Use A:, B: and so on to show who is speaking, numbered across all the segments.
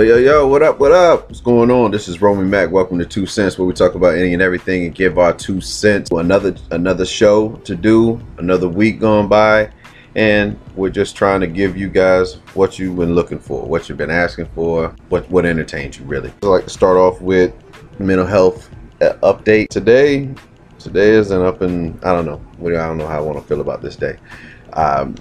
A: Yo, yo, yo, what up, what up? What's going on? This is Roman Mac. Welcome to Two Cents, where we talk about any and everything and give our two cents. Another another show to do, another week gone by, and we're just trying to give you guys what you've been looking for, what you've been asking for, what what entertains you really. I'd like to start off with mental health uh, update. Today, today is an up and I don't know. I don't know how I want to feel about this day. Um,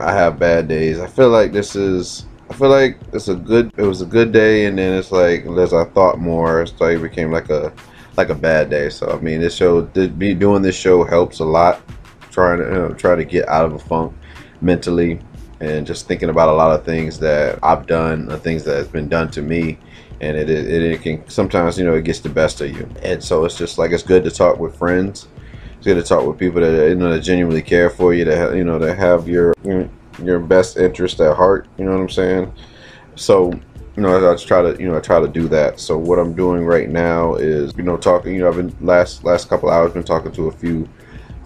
A: I have bad days. I feel like this is I feel like it's a good. It was a good day, and then it's like as I thought more, it's like it became like a like a bad day. So I mean, this show, be doing this show helps a lot. Trying to you know, try to get out of a funk mentally, and just thinking about a lot of things that I've done, the things that has been done to me, and it, it it can sometimes you know it gets the best of you. And so it's just like it's good to talk with friends. It's good to talk with people that you know that genuinely care for you, that you know that have your. Your best interest at heart. You know what I'm saying? So, you know, I, I try to, you know, I try to do that. So what I'm doing right now is, you know, talking. You know, I've been last last couple hours been talking to a few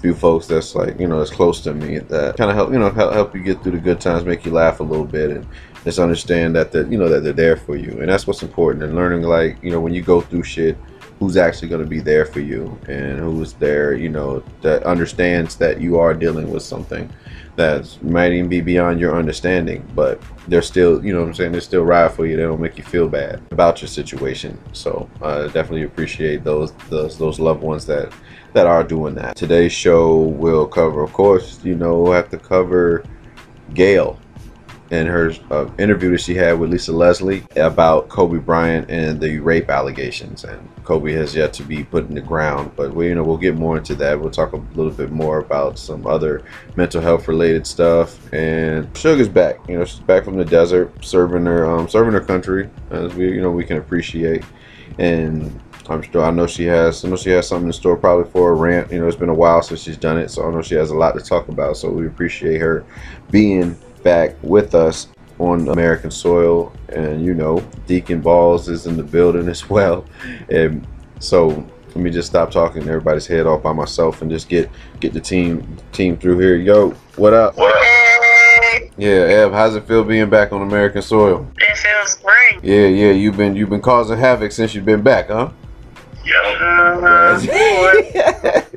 A: few folks that's like you know that's close to me that kind of help you know help, help you get through the good times make you laugh a little bit and just understand that that you know that they're there for you and that's what's important and learning like you know when you go through shit who's actually going to be there for you and who's there you know that understands that you are dealing with something that might even be beyond your understanding, but they're still, you know what I'm saying, they're still ride for you. They don't make you feel bad about your situation. So I definitely appreciate those, those those loved ones that that are doing that. Today's show will cover, of course, you know, we'll have to cover Gayle in her uh, interview that she had with Lisa Leslie about Kobe Bryant and the rape allegations. And Kobe has yet to be put in the ground, but we, you know, we'll get more into that. We'll talk a little bit more about some other mental health related stuff. And Sugar's back. You know, she's back from the desert, serving her, um, serving her country, as we, you know, we can appreciate. And I'm sure I know she has. I know she has something in store probably for a rant. You know, it's been a while since she's done it, so I know she has a lot to talk about. So we appreciate her being back with us on American soil. And you know, Deacon Balls is in the building as well. And so let me just stop talking everybody's head off by myself and just get get the team team through here. Yo, what up?
B: What up?
A: Yeah, Ev, how's it feel being back on American soil?
B: It feels great.
A: Yeah, yeah, you've been you've been causing havoc since you've been back, huh?
B: Uh,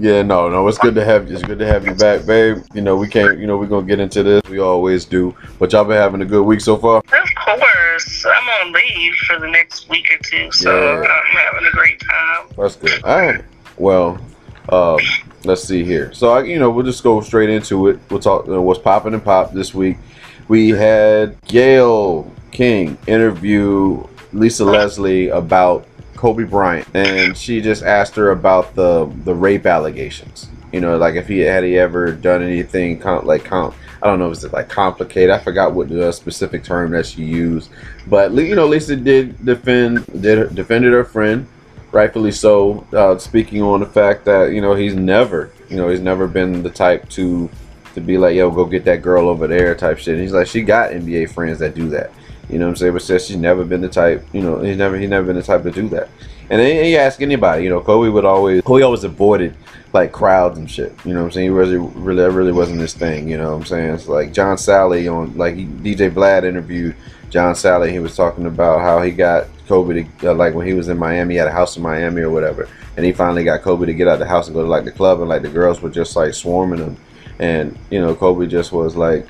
A: yeah, no, no, it's good to have you. It's good to have you back, babe. You know, we can't. You know, we're gonna get into this. We always do. But y'all been having a good week so far.
B: Of course, I'm on leave for the next week or two, so
A: Yeah.
B: I'm having a great time.
A: That's good. All right. Well, uh, let's see here. So, I, you know, we'll just go straight into it. We'll talk uh, what's popping and pop this week. We had Gayle King interview Lisa Leslie about Kobe Bryant, and she just asked her about the the rape allegations. You know, like if he had he ever done anything kind of like com- I don't know, is it like complicated? I forgot what the specific term that she used, but you know, Lisa did defend did defended her friend rightfully so, uh, speaking on the fact that you know he's never, you know, he's never been the type to to be like, yo, go get that girl over there type shit. And he's like, she got NBA friends that do that. You know what I'm saying? But says she's never been the type, you know, he's never he's never been the type to do that. And then you ask anybody, you know, Kobe would always Kobe always avoided like crowds and shit. You know what I'm saying? He really really really wasn't his thing, you know what I'm saying? It's like John Salley on like DJ Vlad interviewed John Salley, he was talking about how he got Kobe to uh, like when he was in Miami, he had a house in Miami or whatever, and he finally got Kobe to get out of the house and go to like the club, and like the girls were just like swarming him, and you know Kobe just was like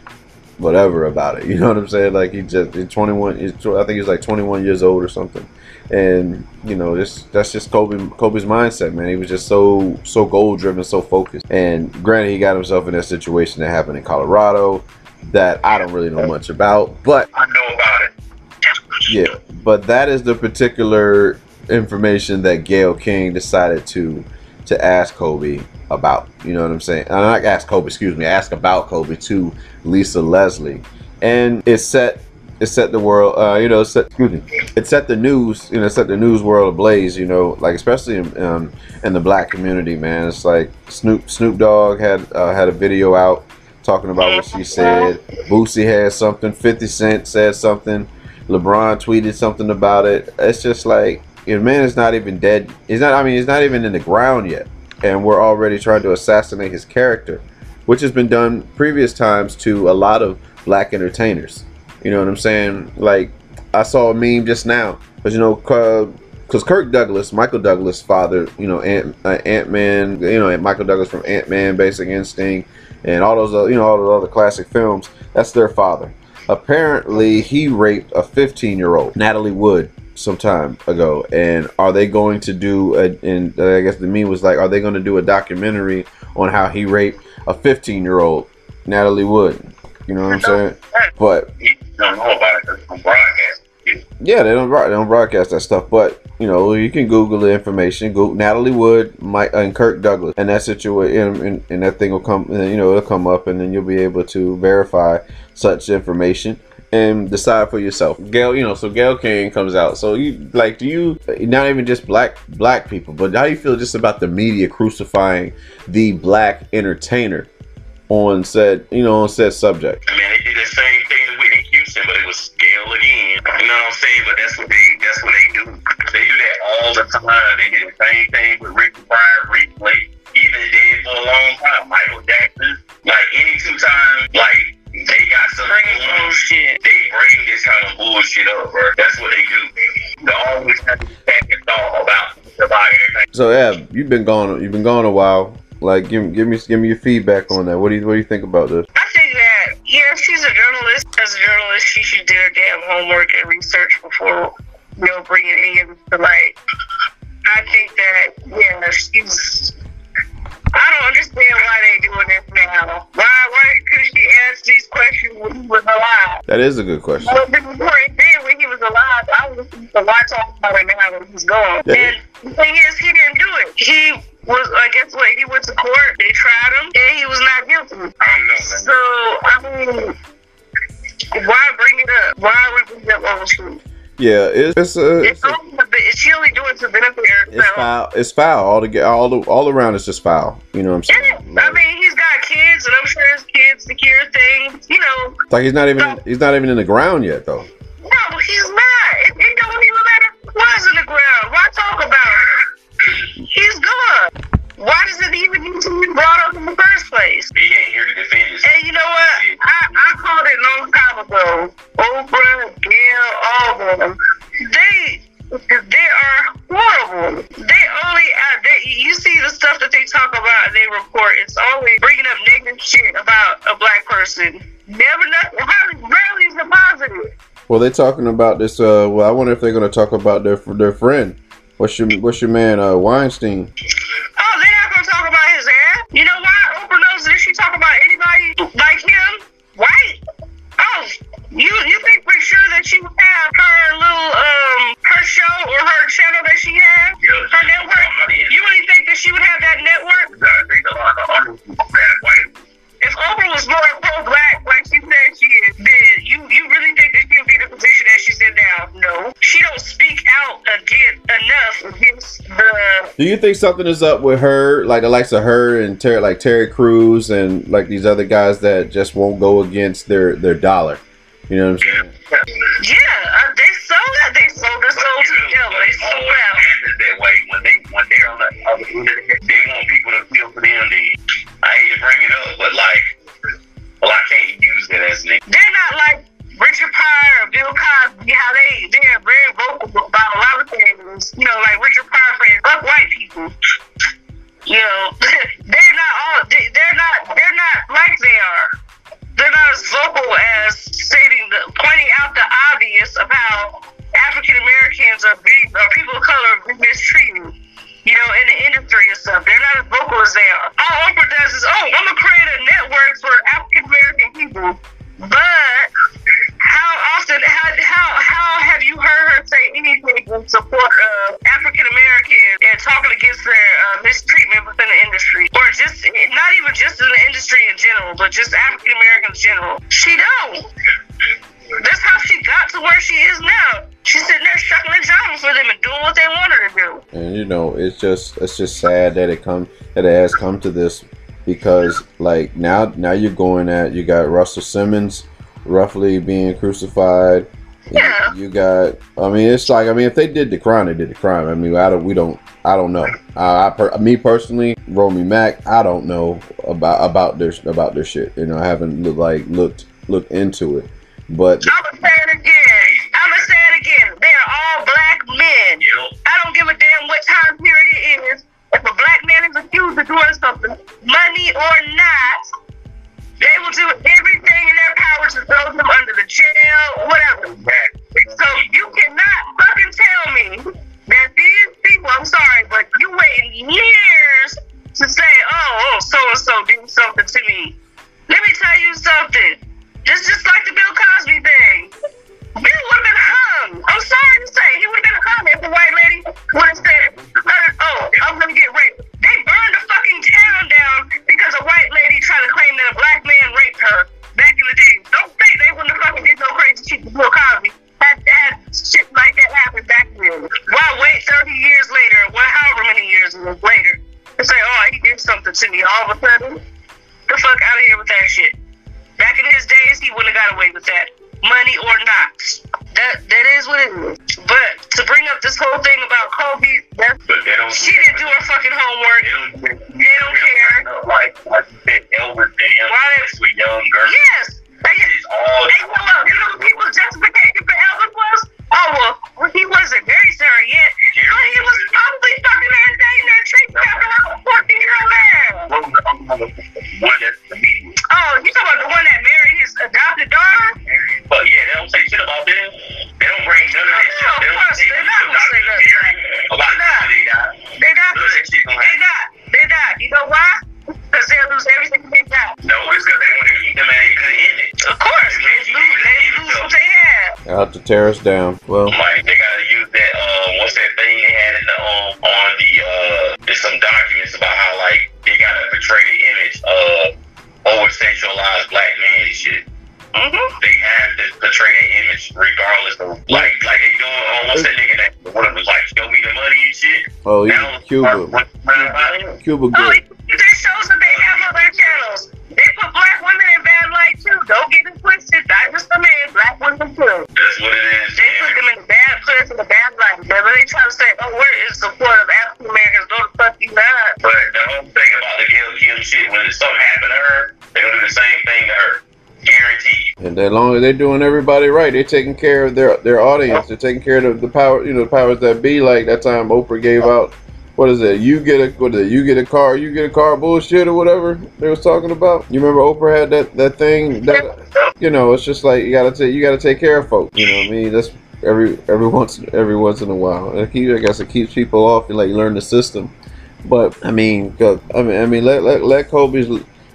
A: whatever about it. You know what I'm saying? Like he just he's 21. He's, I think he's like 21 years old or something, and you know this that's just Kobe Kobe's mindset, man. He was just so so goal driven, so focused. And granted, he got himself in that situation that happened in Colorado that I don't really know much about, but
B: I know about it.
A: yeah, but that is the particular information that Gayle King decided to to ask Kobe about. You know what I'm saying? Uh, not ask Kobe, excuse me, ask about Kobe to Lisa Leslie, and it set it set the world. Uh, you know, set, excuse me, it set the news. You know, set the news world ablaze. You know, like especially in um, in the black community, man. It's like Snoop Snoop Dogg had uh, had a video out talking about what she said. Boosie had something. Fifty Cent said something. LeBron tweeted something about it. It's just like your man is not even dead. He's not. I mean, he's not even in the ground yet, and we're already trying to assassinate his character, which has been done previous times to a lot of black entertainers. You know what I'm saying? Like I saw a meme just now, because you know, because Kirk Douglas, Michael Douglas' father, you know, Ant uh, Ant Man, you know, Michael Douglas from Ant Man, Basic Instinct, and all those, uh, you know, all those other classic films. That's their father. Apparently, he raped a 15 year old, Natalie Wood, some time ago. And are they going to do? A, and uh, I guess the meme was like, are they going to do a documentary on how he raped a 15 year old, Natalie Wood? You know what I'm saying? But. Yeah, they don't they don't broadcast that stuff, but you know you can Google the information. Natalie Wood, Mike, and Kirk Douglas, and that situation, and, and, that thing will come. You know, it'll come up, and then you'll be able to verify such information and decide for yourself. Gayle, you know, so Gayle King comes out. So you like, do you not even just black black people, but how do you feel just about the media crucifying the black entertainer on said, you know, on said subject?
B: I mean, they did the same thing to Whitney Houston, but it was Gayle again. You know what I'm saying? But that's what they that's what they do. They do that all the time. They did the same thing with Rick Pryor, replay. Even did for a long time. Michael Jackson. Like any two times, like they got some bullshit. They bring this kind of bullshit up, bro. That's what they do. They always have to second thought about about anything.
A: So yeah, you've been gone. You've been gone a while. Like, give, give me give me your feedback on that. What do you what do you think about this?
C: I think that yeah, she's a journalist. As a journalist, she should do her damn homework and research before you know bringing any of this to light. That
A: is a good question.
C: Well, before it did when he was alive, I was so why talk about it now that he's gone?
A: Yeah.
C: And the thing is, he didn't do it. He was I guess what he went to court. They tried him, and he was not guilty.
B: I don't know, man.
C: So I mean, why bring it up? Why are we bringing up all this shit?
A: Yeah, it's it's, uh,
C: It's
A: it's,
C: only a bit. She only doing it to benefit
A: it's foul. It's foul all together. All the, all around. It's just foul. You know what I'm
C: Yeah,
A: saying? Like
C: he's
A: not even he's not even in the ground yet though. Well, they're talking about this. Uh, well, I wonder if they're going to talk about their their friend. What's your what's your man uh, Weinstein? Do you think something is up with her, like the likes of her and Terry, like Terry Crews and like these other guys that just won't go against their their dollar? You know what I'm saying? It's just it's just sad that it come that it has come to this because like now now you're going at you got Russell Simmons roughly being crucified.
C: Yeah.
A: You got. I mean, it's like. I mean, if they did the crime, they did the crime. I mean, I don't. We don't. I don't know. I, I per, me personally, Romy Mac. I don't know about about their about their shit. You know, I haven't like looked looked into it. But
C: I'ma say it again. I'ma say is. If a black man is accused of doing something, money or not, they will do everything in their power to throw them under the jail, whatever. So you cannot fucking tell me that these people, I'm sorry, but you waiting years to say, oh, oh, so and so did something to me. Let me tell you something. Just just like the Bill Cosby thing. Bill would have been hung. I'm sorry to say, he would have been hung if the white lady would have said, oh, oh, I'm gonna get raped. They burned the fucking town down because a white lady tried to claim that a black man raped her back in the day. Don't think they wouldn't have fucking did no crazy shit to Bill Cosby. Had, had shit like that happen back then. Why wait 30 years later, well, however many years later, to say, oh, he did something to me all of a sudden? The fuck out of here with that shit. Back in his days, he wouldn't have got away with that. Money or not. That that is what it is. But to bring up this whole thing about Kobe, that's,
B: But they don't.
C: she didn't do her fucking homework.
B: They don't,
C: They don't care.
B: Like, like Elvis and
C: Why
B: young girls.
C: Yes. Hey,
B: It's all.
C: hey, hold
A: tear us down. Well,
B: Like they gotta use that. Uh, what's that thing they had in the um on the uh? There's some documents about how like they gotta portray the image of over sexualized black men and shit.
C: Mm-hmm.
B: They have to portray that image regardless of like like they doing um what's that nigga that one of them was like show me the money and shit.
A: oh, yeah, Cuba.
B: uh,
A: Cuba
C: Oh,
A: good.
C: they
A: as long as they're doing everybody right, they're taking care of their their audience. They're taking care of the, power, you know, the powers that be. Like that time Oprah gave out, what is it? You get a what is it? You get a car, you get a car, bullshit or whatever they was talking about. You remember Oprah had that that thing that you know. It's just like you gotta take you gotta take care of folks. You know what I mean? That's every every once every once in a while. And I guess it keeps people off and like learn the system. But I mean, I mean, I mean, let let let Kobe's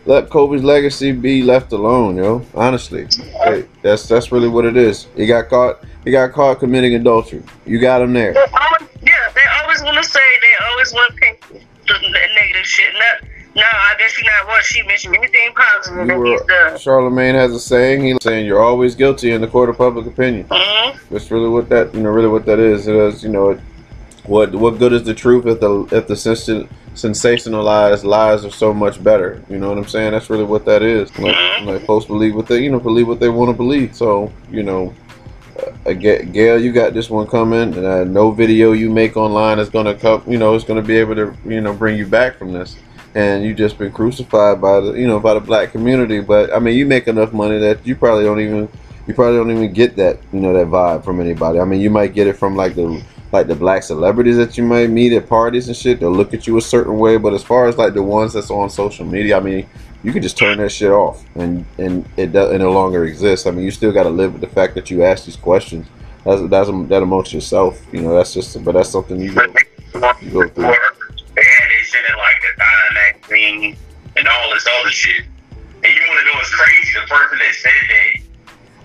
A: let Kobe's legacy be left alone, yo. Honestly, Hey, that's that's really what it is. He got caught. He got caught committing adultery. You got him there.
C: Always, yeah, they always want to say, they always want to pick the, the negative shit. No, no, I guess you're not what she mentioned anything positive
A: You
C: that he's done.
A: Charlemagne has a saying. He's saying you're always guilty in the court of public opinion.
C: Mm-hmm.
A: That's really what that you know. Really what that is. It is you know. It, what what good is the truth if the if the sens- sensationalized lies are so much better? You know what I'm saying? That's really what that is. Like, like folks believe what they you know believe what they want to believe. So you know, uh, Ga- Gayle, you got this one coming, and uh, no video you make online is gonna come. You know, it's gonna be able to you know bring you back from this. And you just been crucified by the you know by the black community. But I mean, you make enough money that you probably don't even you probably don't even get that you know that vibe from anybody. I mean, you might get it from like the like the black celebrities that you might meet at parties and shit. They'll look at you a certain way. But as far as like the ones that's on social media, I mean, you can just turn that shit off and and it, do, it no longer exists. I mean, you still got to live with the fact that you ask these questions. That's that's that amongst yourself. You know, that's just but that's something you go, you go through.
B: They this like the Time magazine and all this other shit. And you want to know what's crazy? The person that said that,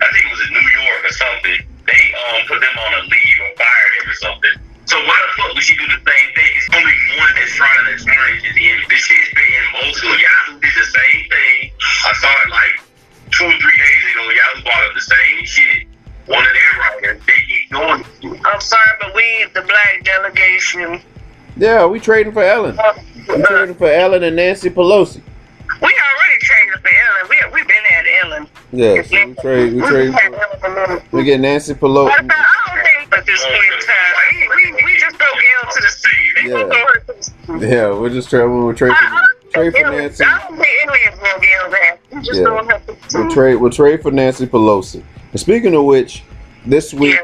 B: I think it was in New York or something. They um put them on a leave or fired him or something. So why the fuck would she do the same thing? It's only one that's trying to tarnish his image. This shit's been in multiple. Yahoo did the same thing. I saw it like two or three days ago. Yahoo brought up the same shit. One of their writers, they keep doing it.
C: I'm sorry, but we, the black delegation,
A: Yeah, we trading for Ellen. We trading for Ellen and Nancy Pelosi.
C: we already traded for Ellen. We we been Ellen.
A: Yeah, so we trade. We trade.
C: had Ellen for a minute.
A: We get Nancy
C: But
A: Pelosi.
C: I don't think this point in time, we, we, we just throw Gayle to the sea.
A: Yeah.
C: throw her to the sea.
A: Yeah, we're just trading. We're trading.
C: I, I don't
A: Trade for Nancy.
C: I don't think aliens will Gail that. We just
A: Yeah.
C: throwing her to.
A: We'll trade. We'll trade for Nancy Pelosi. And speaking of which, this week,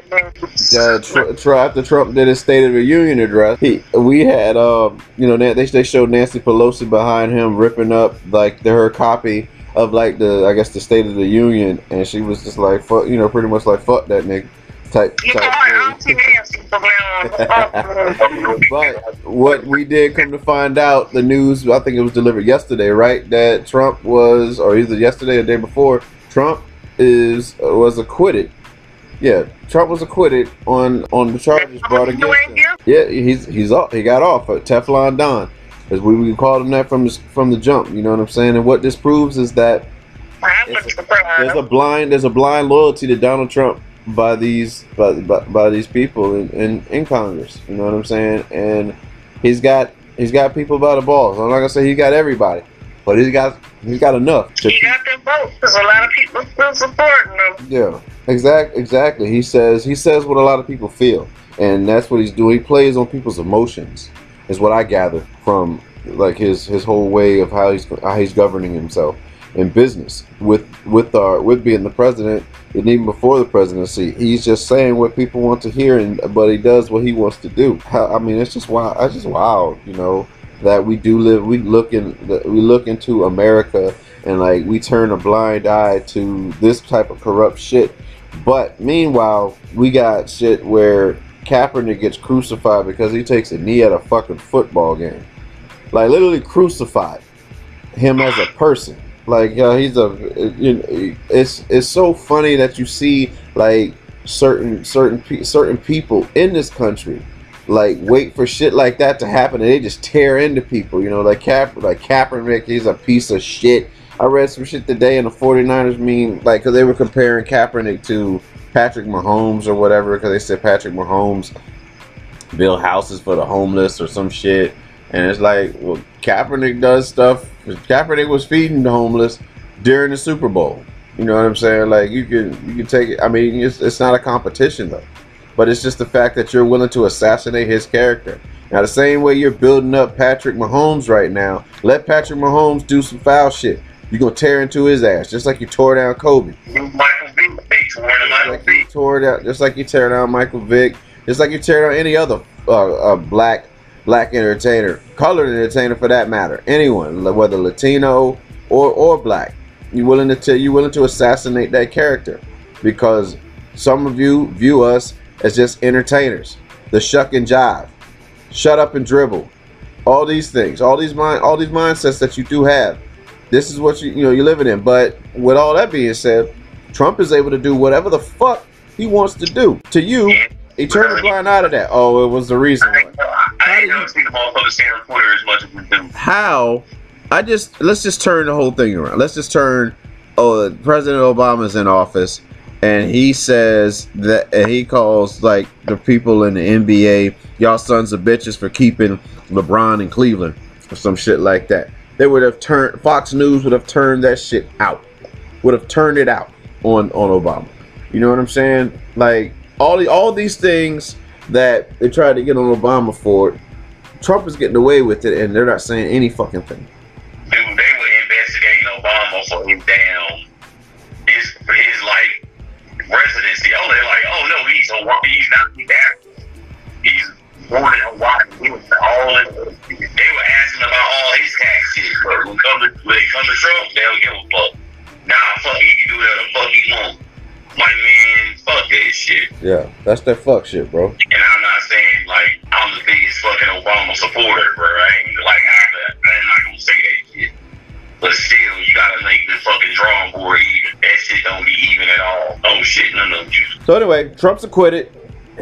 A: uh, tr- tr- after Trump did his State of the Union address, he we had um you know they they showed Nancy Pelosi behind him ripping up like the, her copy of like the I guess the State of the Union, and she was just like fuck you know pretty much like fuck that nigga type
C: You
A: type thing.
C: don't see Nancy from now on.
A: But what we did come to find out, the news I think it was delivered yesterday, right? That Trump was, or either yesterday or the day before, Trump is uh, was acquitted. Yeah, Trump was acquitted on on the charges brought against him. Yeah, he's he's off. He got off. Teflon Don, as we, we called him that from the, from the jump. You know what I'm saying? And what this proves is that a- there's a blind there's a blind loyalty to Donald Trump by these by, by, by these people in, in, in Congress. You know what I'm saying? And he's got he's got people by the balls. I'm not gonna say he got everybody, but he's got he's got enough. To
C: He got them votes because a lot of people still supporting him.
A: yeah, exact exactly. He says he says what a lot of people feel, and that's what he's doing. He plays on people's emotions, is what I gather from like his his whole way of how he's how he's governing himself in business. With with our with being the president and even before the presidency he's just saying what people want to hear and but he does what he wants to do. I mean it's just wild it's just wild you know that we do live we look in we look into america and like we turn a blind eye to this type of corrupt shit. But meanwhile we got shit where Kaepernick gets crucified because he takes a knee at a fucking football game like literally crucified him as a person. Like, yeah, he's a. You know, it's it's so funny that you see like certain certain certain people in this country like wait for shit like that to happen and they just tear into people. You know, like Cap like Kaepernick, he's a piece of shit. I read some shit today in the 49ers mean like because they were comparing Kaepernick to Patrick Mahomes or whatever because they said Patrick Mahomes build houses for the homeless or some shit. And it's like, well, Kaepernick does stuff. Kaepernick was feeding the homeless during the Super Bowl. You know what I'm saying? Like you can you can take it. I mean, it's, it's not a competition though, but it's just the fact that you're willing to assassinate his character. Now, the same way you're building up Patrick Mahomes right now, let Patrick Mahomes do some foul shit. You're gonna tear into his ass, just like you tore down Kobe.
B: Vick, they tore him Michael
A: Like you tore down, just like you tear down Michael Vick, just like you tear down any other uh, uh, black black entertainer, colored entertainer for that matter. Anyone, whether Latino or or black, you willing to tell you willing to assassinate that character because some of you view us as just entertainers. The shuck and jive, shut up and dribble, all these things, all these mind, all these mindsets that you do have. This is what you you know you're living in. But with all that being said, Trump is able to do whatever the fuck he wants to do. To you, he turned a blind eye to that. Oh, it was the reason.
B: I I seen the motherfucker Twitter as much as we do.
A: How? I just let's just turn the whole thing around. Let's just turn. Oh, President Obama's in office, and he says that and he calls like the people in the NBA, y'all sons of bitches for keeping LeBron in Cleveland or some shit like that. They would have turned Fox News would have turned that shit out. Would have turned it out on on Obama. You know what I'm saying? Like all the all these things that they tried to get on Obama for, Trump is getting away with it, and they're not saying any fucking thing.
B: Dude, they were investigating Obama for his damn his his like residency. Oh, they're like, oh no, he's a he's not he's African. He's born in Hawaii. He was all. They were asking about all his tax shit, but when come to when it come to Trump, they don't give a fuck. Nah, fuck, he can do whatever the fuck he want. My man, fuck that shit.
A: Yeah, that's that fuck shit, bro.
B: And I'm not saying like I'm the biggest fucking Obama supporter, bro. I ain't like I'm, I'm not gonna say that shit. But still, you gotta make the fucking drawing board even. That shit don't be even at all. Oh shit, none of you.
A: So anyway, Trump's acquitted.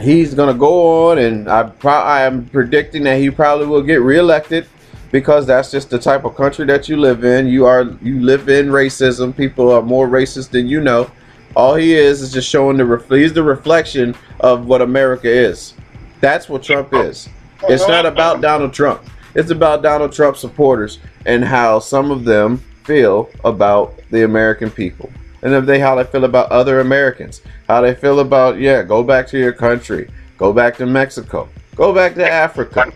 A: He's gonna go on, and I pro- I am predicting that he probably will get reelected because that's just the type of country that you live in. You are you live in racism. People are more racist than you know. All he is is just showing the ref- he's the reflection of what America is. That's what Trump is. It's not about Donald Trump. It's about Donald Trump supporters and how some of them feel about the American people. And if they how they feel about other Americans. How they feel about, yeah, go back to your country. Go back to Mexico. Go back to Africa.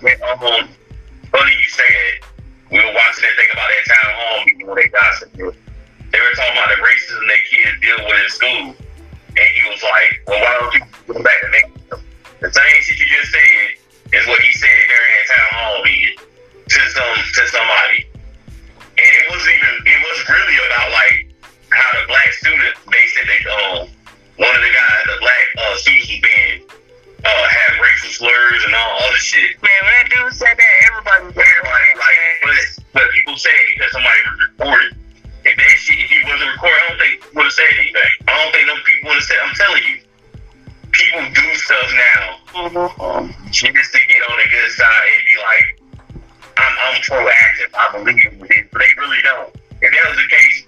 B: Funny you say that. We were watching that thing about that town hall meeting where they gossiped. They were talking about the racism that kids deal with in school. And he was like, well, why don't you go back and make them? The same shit you just said is what he said during that town hall meeting to some to somebody. And it wasn't even it was really about like how the black students they said they um one of the guys, the black uh students was being uh had racial slurs and all other shit.
C: Man, when that dude said that, everybody was
B: Everybody like but but people say it because somebody was recorded. If that shit if he wasn't recorded, I don't think he would have said anything. I don't think them people would have said I'm telling you. People do stuff now
C: Mhm.
B: just to get on the good side and be like, I'm, I'm proactive. I believe in this. But they really don't. If that was the case,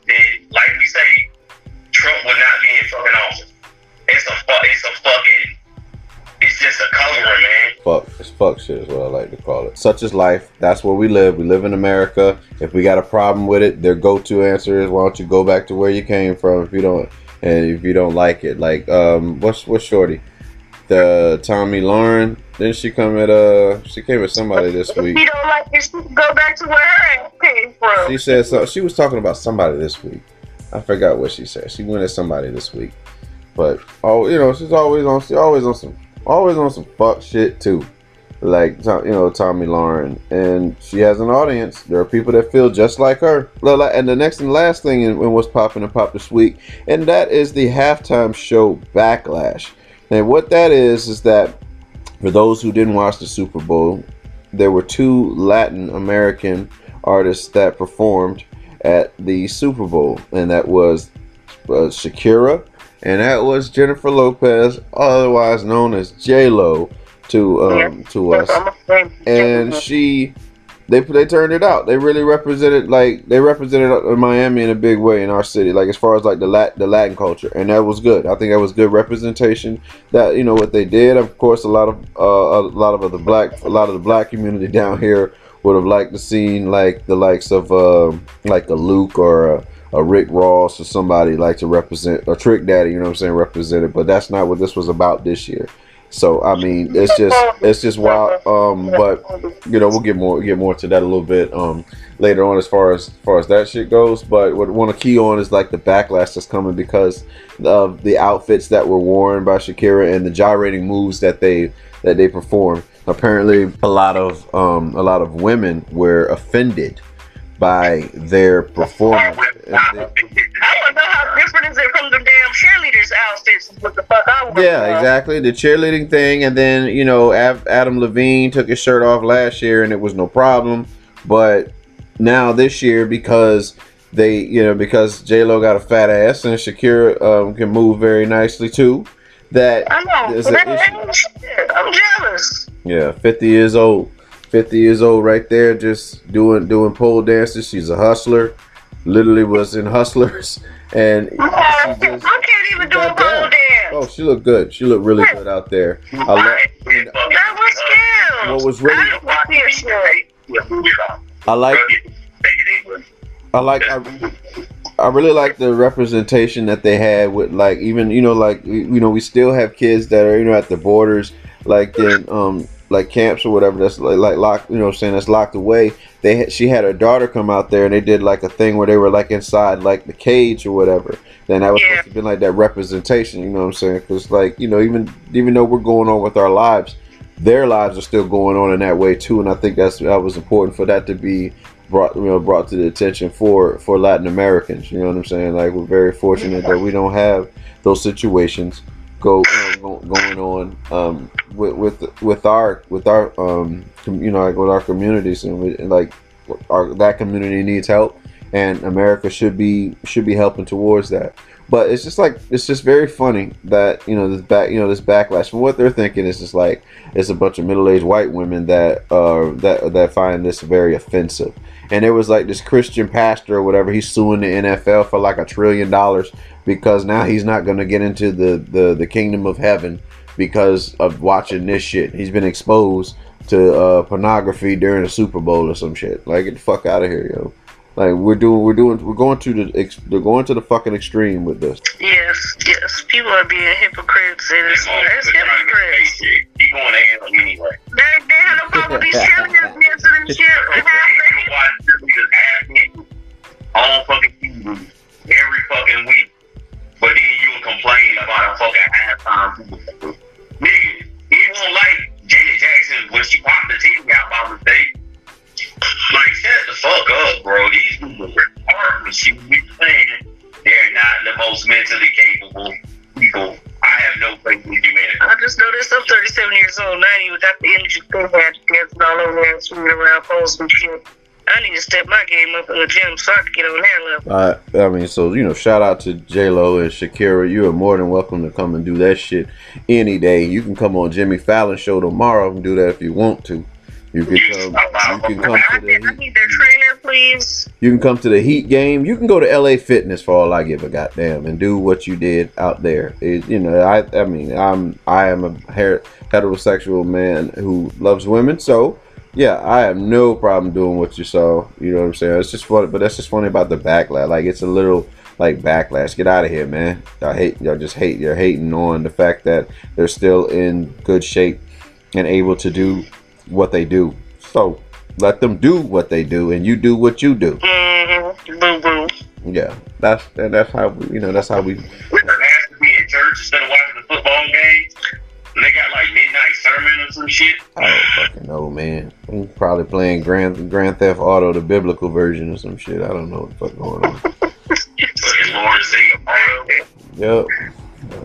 A: Fuck, shit is what I like to call it. Such is life. That's where we live. We live in America. If we got a problem with it, their go-to answer is, "Why don't you go back to where you came from?" If you don't, and if you don't like it, like um, what's what's Shorty, the Tomi Lahren. Didn't she come at uh? She came at somebody this
C: If
A: week.
C: you don't like it, go back to where her ass came from.
A: She said so. She was talking about somebody this week. I forgot what she said. She went at somebody this week, but oh, you know, she's always on. She always on some, always on some fuck shit too. Like you know, Tomi Lahren, and she has an audience. There are people that feel just like her. And the next and last thing in, in what's popping and pop this week, and that is the halftime show backlash. And what that is is that for those who didn't watch the Super Bowl, there were two Latin American artists that performed at the Super Bowl, and that was uh, Shakira and that was Jennifer Lopez, otherwise known as J Lo, to um, to us. And she, they they turned it out. They really represented like they represented uh, Miami in a big way in our city, like as far as like the Lat the Latin culture, and that was good. I think that was good representation. That you know what they did. Of course, a lot of uh, a lot of the black a lot of the black community down here would have liked to seen like the likes of um like a Luke or a, a Rick Ross or somebody like to represent a Trick Daddy. You know what I'm saying? Represented, but that's not what this was about this year. So I mean, it's just it's just wild. Um, but you know we'll get more get more to that a little bit um later on as far as, as far as that shit goes but what I want to key on is like the backlash that's coming because of the outfits that were worn by Shakira and the gyrating moves that they that they performed apparently a lot of um a lot of women were offended by their performance
C: I don't know how different is it from the damn cheerleaders' outfits. What the fuck I was
A: Yeah, exactly. The cheerleading thing, and then you know, Av- Adam Levine took his shirt off last year, and it was no problem. But now this year, because they, you know, because J Lo got a fat ass and Shakira um, can move very nicely too. That
C: I know.
A: An
C: that
A: issue.
C: ain't shit. I'm jealous.
A: yeah, fifty years old, fifty years old right there, just doing doing pole dances. She's a hustler. Literally was in Hustlers, and
C: I
A: just,
C: can't even do a pole dance.
A: oh, she looked good. She looked really good out there. I love.
C: That was.
A: What was really-
C: I didn't want this shit.
A: I like I like I, I really like the representation that they had with like even you know like you you know we still have kids that are you know at the borders like in um like camps or whatever that's like, like locked you know what I'm saying that's locked away they had, she had her daughter come out there and they did like a thing where they were like inside like the cage or whatever then that was
C: Yeah.
A: supposed to be like that representation you know what I'm saying because like you know even even though we're going on with our lives their lives are still going on in that way too and I think that's that was important for that to be brought you know brought to the attention for for Latin Americans. You know what I'm saying? Like we're very fortunate that we don't have those situations go, go going on um, with with with our with our um, you know like with our communities and, and like our that community needs help and America should be should be helping towards that. But it's just like it's just very funny that you know this back you know this backlash. From what they're thinking is just like it's a bunch of middle aged white women that uh that that find this very offensive. And there was like this Christian pastor or whatever. He's suing the NFL for like a trillion dollars because now he's not going to get into the, the the kingdom of heaven because of watching this shit. He's been exposed to uh, pornography during a Super Bowl or some shit. Like get the fuck out of here, yo. Like we're doing, we're doing, we're going to the, they're going to the fucking extreme with this.
C: Yes, yes. People are being hypocrites. And it's, it's hypocrites
B: going to hell anyway.
C: They, they had a problem with these championships and shit.
B: watch this nigga's ass all fucking season, every fucking week. But then you complain about a fucking halftime Nigga, he won't like Janet Jackson when she popped the TV out by mistake. Like, shut the fuck up, bro. These people are hard when she be playing. They're not the most mentally capable people I have no faith in humanity.
C: I just noticed I'm 37 years old. Now I ain't even got the energy to have dancing all over there and swimming around poles and shit. I need to step my game up in the gym so I can get on that level.
A: I, I mean, so you know, shout out to J Lo and Shakira. You are more than welcome to come and do that shit any day. You can come on Jimmy Fallon show tomorrow and do that if you want to. You can come. You can come to
C: I
A: the.
C: need their trainer, please.
A: You can come to the Heat game. You can go to LA Fitness for all I give a goddamn and do what you did out there. It, you know, I I mean, I'm I am a heterosexual man who loves women, so yeah, I have no problem doing what you saw. You know what I'm saying? It's just funny, but that's just funny about the backlash. Like it's a little like backlash. Get out of here, man. I hate y'all. Just hate. You're hating on the fact that they're still in good shape and able to do what they do. So let them do what they do, and you do what you do.
C: Mm-hmm. Boo boo.
A: Yeah, that's and that's how we, you know that's how we.
B: It has to be in church instead of watching the football game. And they got like midnight sermon or some shit.
A: I don't fucking know, man. I'm probably playing Grand Grand Theft Auto, the biblical version or some shit. I don't know what the fuck going on.
B: Fucking Lord sing
A: Yep.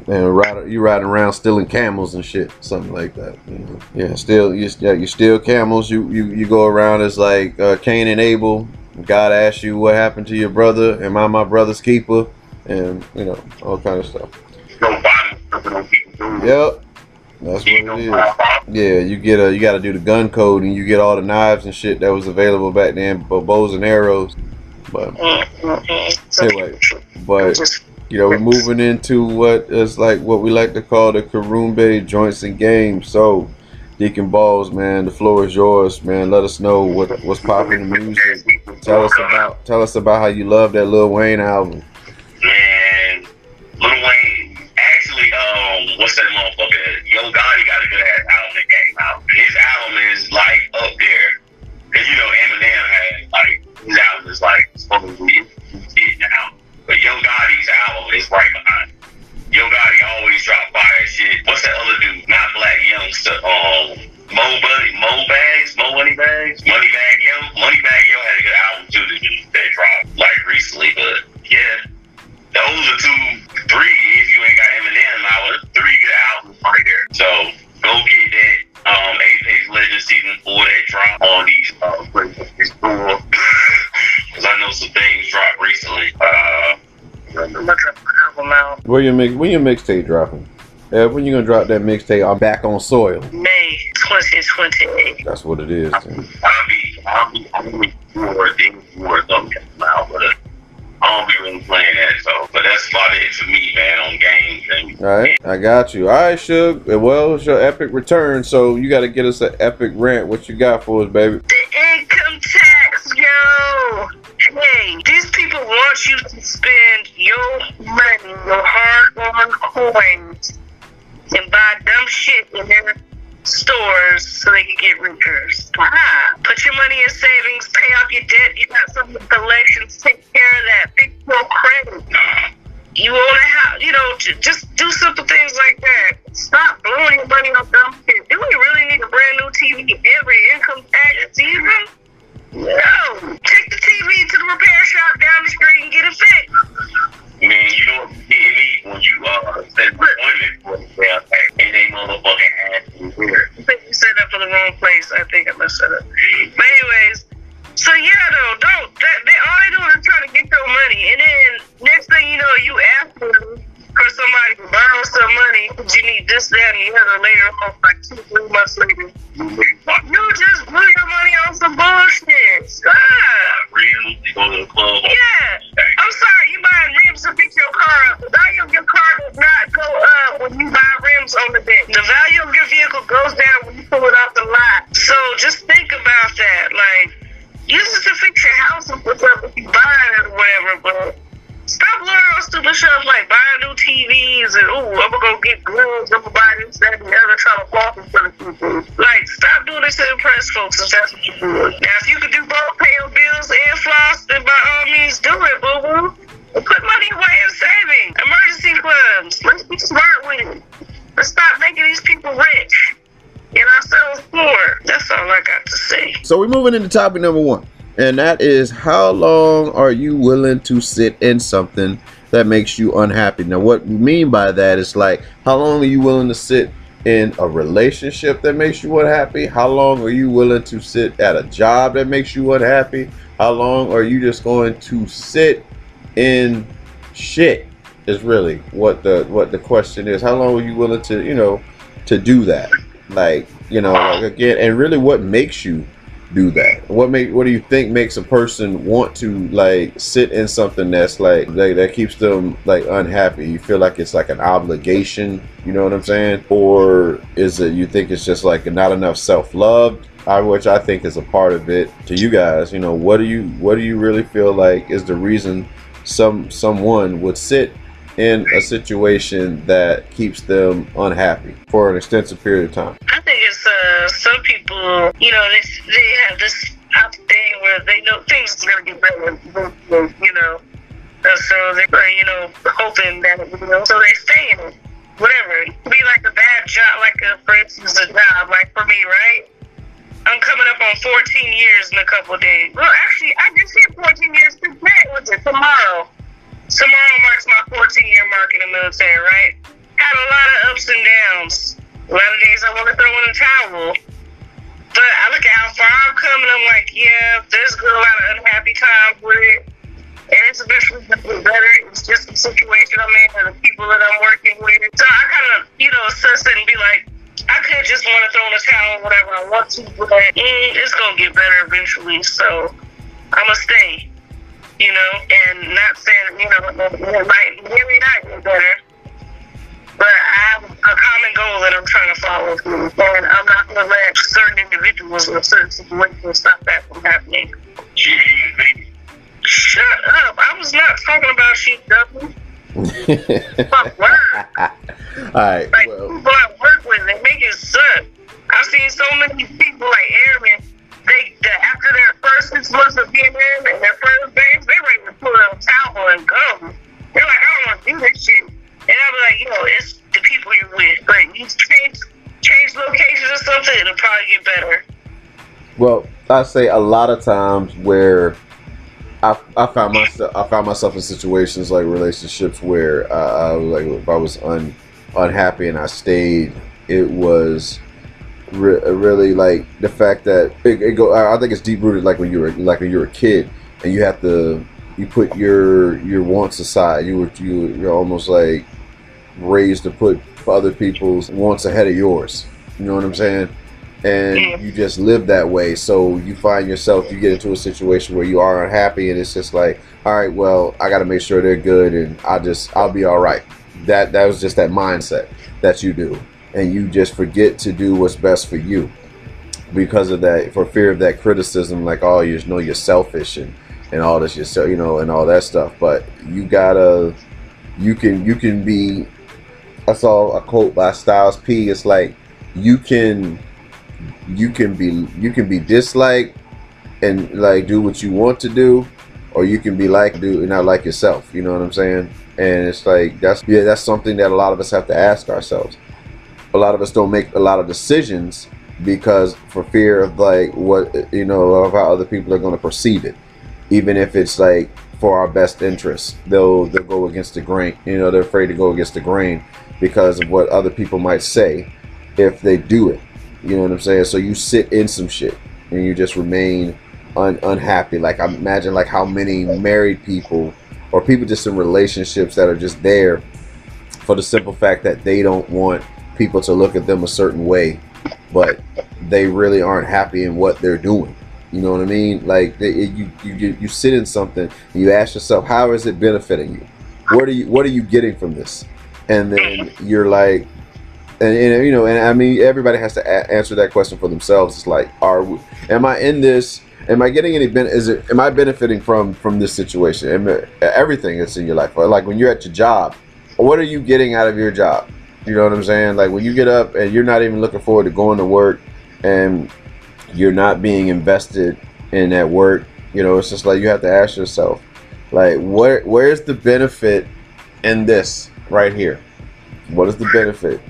A: And ride, you riding around stealing camels and shit, something like that. you know. Yeah, still you yeah, you steal camels. You you you go around as like uh, Cain and Abel. God asks you what happened to your brother. Am I my brother's keeper? And you know all kind of stuff.
B: Go buy something on people.
A: Yep, that's what it is. Yeah, you get a you got to do the gun code and you get all the knives and shit that was available back then, but bows and arrows. But
C: Mm-hmm.
A: Anyway. but you know we're moving into what is like what we like to call the Karumbe joints and games. So Deacon Balls, man, the floor is yours, man. Let us know what what's popping in the music. Tell us about tell us about how you love that Lil Wayne album.
B: Man, Lil Wayne, actually, um, what's that motherfucker? Yo Gotti got a good ass album that came out. His album is like up there. Cause you know Eminem had like his album is like supposed to be it now. But Yo Gotti's album is right behind. Yo Gotti always drop fire shit. What's that other dude? Not Blac Youngsta. Um, Mo Buddy, Mo Bags, Mo Money Bags, Money Bag
A: Where your mix when your mixtape dropping? Uh, when you gonna drop that mixtape? I'm back on soil.
C: May 2028.
A: That's what it is.
B: I'll be, I'll be, I'll be more than more something now, but I don't be really playing that. So, but that's about it for me, man, on games and
A: All right, I got you. All right, Suge. Well, it's your epic return, so you got to get us an epic rant. What you got for us, baby?
C: Coins, and buy dumb shit in their stores so they can get. Ah, put your money in savings, pay off your debt. You got some collections, take care of that. Fix your credit. You own a house, you know, just do simple things like that. Stop blowing your money on dumb shit. Do we really need a brand new TV every income tax season? No. Take the TV to the repair shop down the street and get it fixed.
B: Man, you know what you me when you uh set an appointment for the damn thing and they motherfucking ass you here.
C: I think you said that for the wrong place. I think I messed that up. But anyways, so yeah, though, don't. That, they all they doing is trying to get your money, and then next thing you know, you ask them for somebody to borrow some money. You need this, that, and the other later on, like two, three months later. You just blew your money on some bullshit. Stop.
B: Real, you go to the club.
C: Yeah. I'm sorry, you buying rims to fix your car up. The value of your car does not go up when you buy rims on the deck. The value of your vehicle goes down when you pull it off the lot. So just think about that. Like, use it to fix your house or whatever if you buy it or whatever, but stop learning on stupid stuff like buying new TVs and, ooh, I'm gonna go get gloves, I'm gonna buy this, that, and the other, trying to walk in front of people. Like, stop doing this to impress folks if that's what you're doing. Now, if you could do both, pay your bills and floss, then by all means do it, boo boo. Put money away in savings, emergency funds. Let's be smart with it. Let's stop making these people rich and ourselves poor. That's all I got to say.
A: So we're moving into topic number one. And that is how long are you willing to sit in something that makes you unhappy? Now, what we mean by that is like, how long are you willing to sit in a relationship that makes you unhappy? How long are you willing to sit at a job that makes you unhappy? How long are you just going to sit in shit? Is really what the what the question is. How long are you willing to you know to do that? Like you know like again, and really what makes you do that? What make what do you think makes a person want to like sit in something that's like that, that keeps them like unhappy? You feel like it's like an obligation, you know what I'm saying? Or is it you think it's just like not enough self love? I, which I think is a part of it. To you guys, you know, what do you what do you really feel like is the reason some someone would sit in a situation that keeps them unhappy for an extensive period of time?
C: Think it's uh, some people, you know, they, they have this thing where they know things are going to get better, you know. Uh, so they're, you know, hoping that, you know, so they stay in it. Whatever. It could be like a bad job, like, a, for instance, a job, like for me, right? I'm coming up on 14 years in a couple days. Well, actually, I just hit 14 years today. What's it? Tomorrow. Tomorrow marks my 14 year mark in the military, right? Had a lot of ups and downs. A lot of days I want to throw in a towel. But I look at how far I'm coming, I'm like, yeah, there's a lot of unhappy times with it. And it's eventually better. It's just the situation I'm in and the people that I'm working with. So I kind of, you know, assess it and be like, I could just want to throw in the towel whatever I want to, but mm, it's going to get better eventually. So I'm going to stay you know, and not saying, you know, it might really not get better. But I have a common goal that I'm trying to follow through, and I'm not going to let certain individuals or certain situations stop that from happening.
B: Jeez,
C: Shut up! I was not talking about you, Dublin. Fuck word.
A: All right.
C: Like I
A: say a lot of times where I, I found myself I found myself in situations like relationships where uh, I like if I was un, unhappy and I stayed, it was re- really like the fact that it, it go. I I think it's deep rooted like when you were like when you were a kid and you have to you put your your wants aside. You were you you're almost like raised to put other people's wants ahead of yours. You know what I'm saying? And you just live that way. So you find yourself, you get into a situation where you are unhappy, and it's just like, all right, well, I got to make sure they're good, and I just, I'll be all right. That that was just that mindset that you do, and you just forget to do what's best for you because of that, for fear of that criticism, like, oh, you just know, you're selfish and and all this, yourself, you know, and all that stuff. But you gotta, you can, you can be I saw a quote by Styles P. It's like you can you can be you can be disliked and like do what you want to do, or you can be like do and not like yourself. You know what I'm saying? And it's like that's yeah, that's something that a lot of us have to ask ourselves. A lot of us don't make a lot of decisions because for fear of like what you know of how other people are going to perceive it, even if it's like for our best interest. They'll they'll go against the grain. You know, they're afraid to go against the grain because of what other people might say if they do it. You know what I'm saying? So you sit in some shit and you just remain un- unhappy. Like I imagine like how many married people or people just in relationships that are just there for the simple fact that they don't want people to look at them a certain way, but they really aren't happy in what they're doing. You know what I mean? Like they, you, you you you sit in something, and you ask yourself, how is it benefiting you? What are you what are you getting from this? And then you're like, and, and you know, and I mean, everybody has to a- answer that question for themselves. It's like, are we, am I in this? Am I getting any ben? Is it? Am I benefiting from from this situation? Am I, everything that's in your life, like when you're at your job, what are you getting out of your job? You know what I'm saying? Like when you get up and you're not even looking forward to going to work, and you're not being invested in that work. You know, it's just like you have to ask yourself, like, where where's the benefit in this right here? What is the benefit?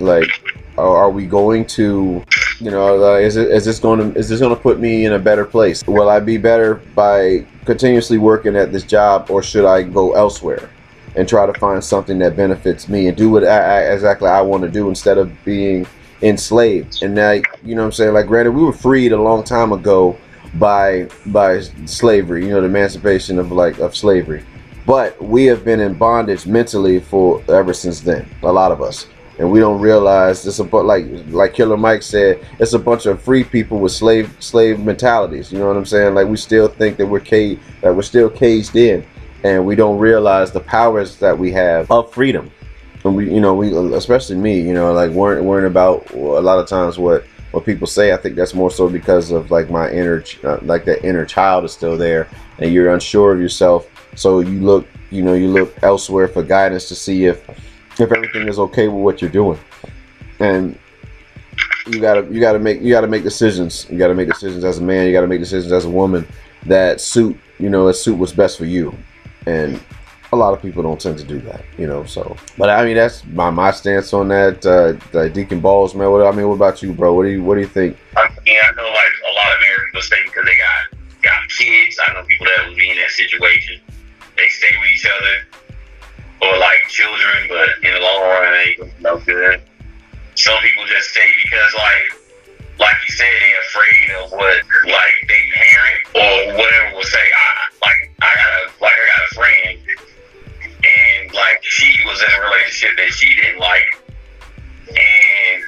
A: Like, are, we going to You know, uh, is it is this going to is this going to put me in a better place? Will I be better by continuously working at this job, or should I go elsewhere and try to find something that benefits me and do what I, I, exactly I want to do instead of being enslaved? And that you know, what I'm saying, like, granted, we were freed a long time ago by by slavery. You know, the emancipation of like of slavery, but we have been in bondage mentally for ever since then. A lot of us and we don't realize this about like like Killer Mike said, it's a bunch of free people with slave slave mentalities. You know what I'm saying? Like we still think that we're caged that we're still caged in, and we don't realize the powers that we have of freedom. And we, you know, we especially me, you know, like worrying worrying about a lot of times what what people say. I think that's more so because of like my inner uh, like that inner child is still there, and you're unsure of yourself. So you look, you know, you look elsewhere for guidance to see if if everything is okay with what you're doing. And you gotta you gotta make you gotta make decisions. You gotta make decisions as a man. You gotta make decisions as a woman that suit you know that suit what's best for you. And a lot of people don't tend to do that you know so. But i mean that's my my stance on that uh deacon balls man. What i mean what about you bro? What do you what do you think?
B: I mean i know like a lot of people stay because they got got kids. I know people that would be in that situation. They stay with each other or like children, but in the long run, it ain't no good. Some people just stay because, like, like you said, they're afraid of what, like, they parent or whatever will say. I, like, I got a, like, I got a friend, and like, she was in a relationship that she didn't like, and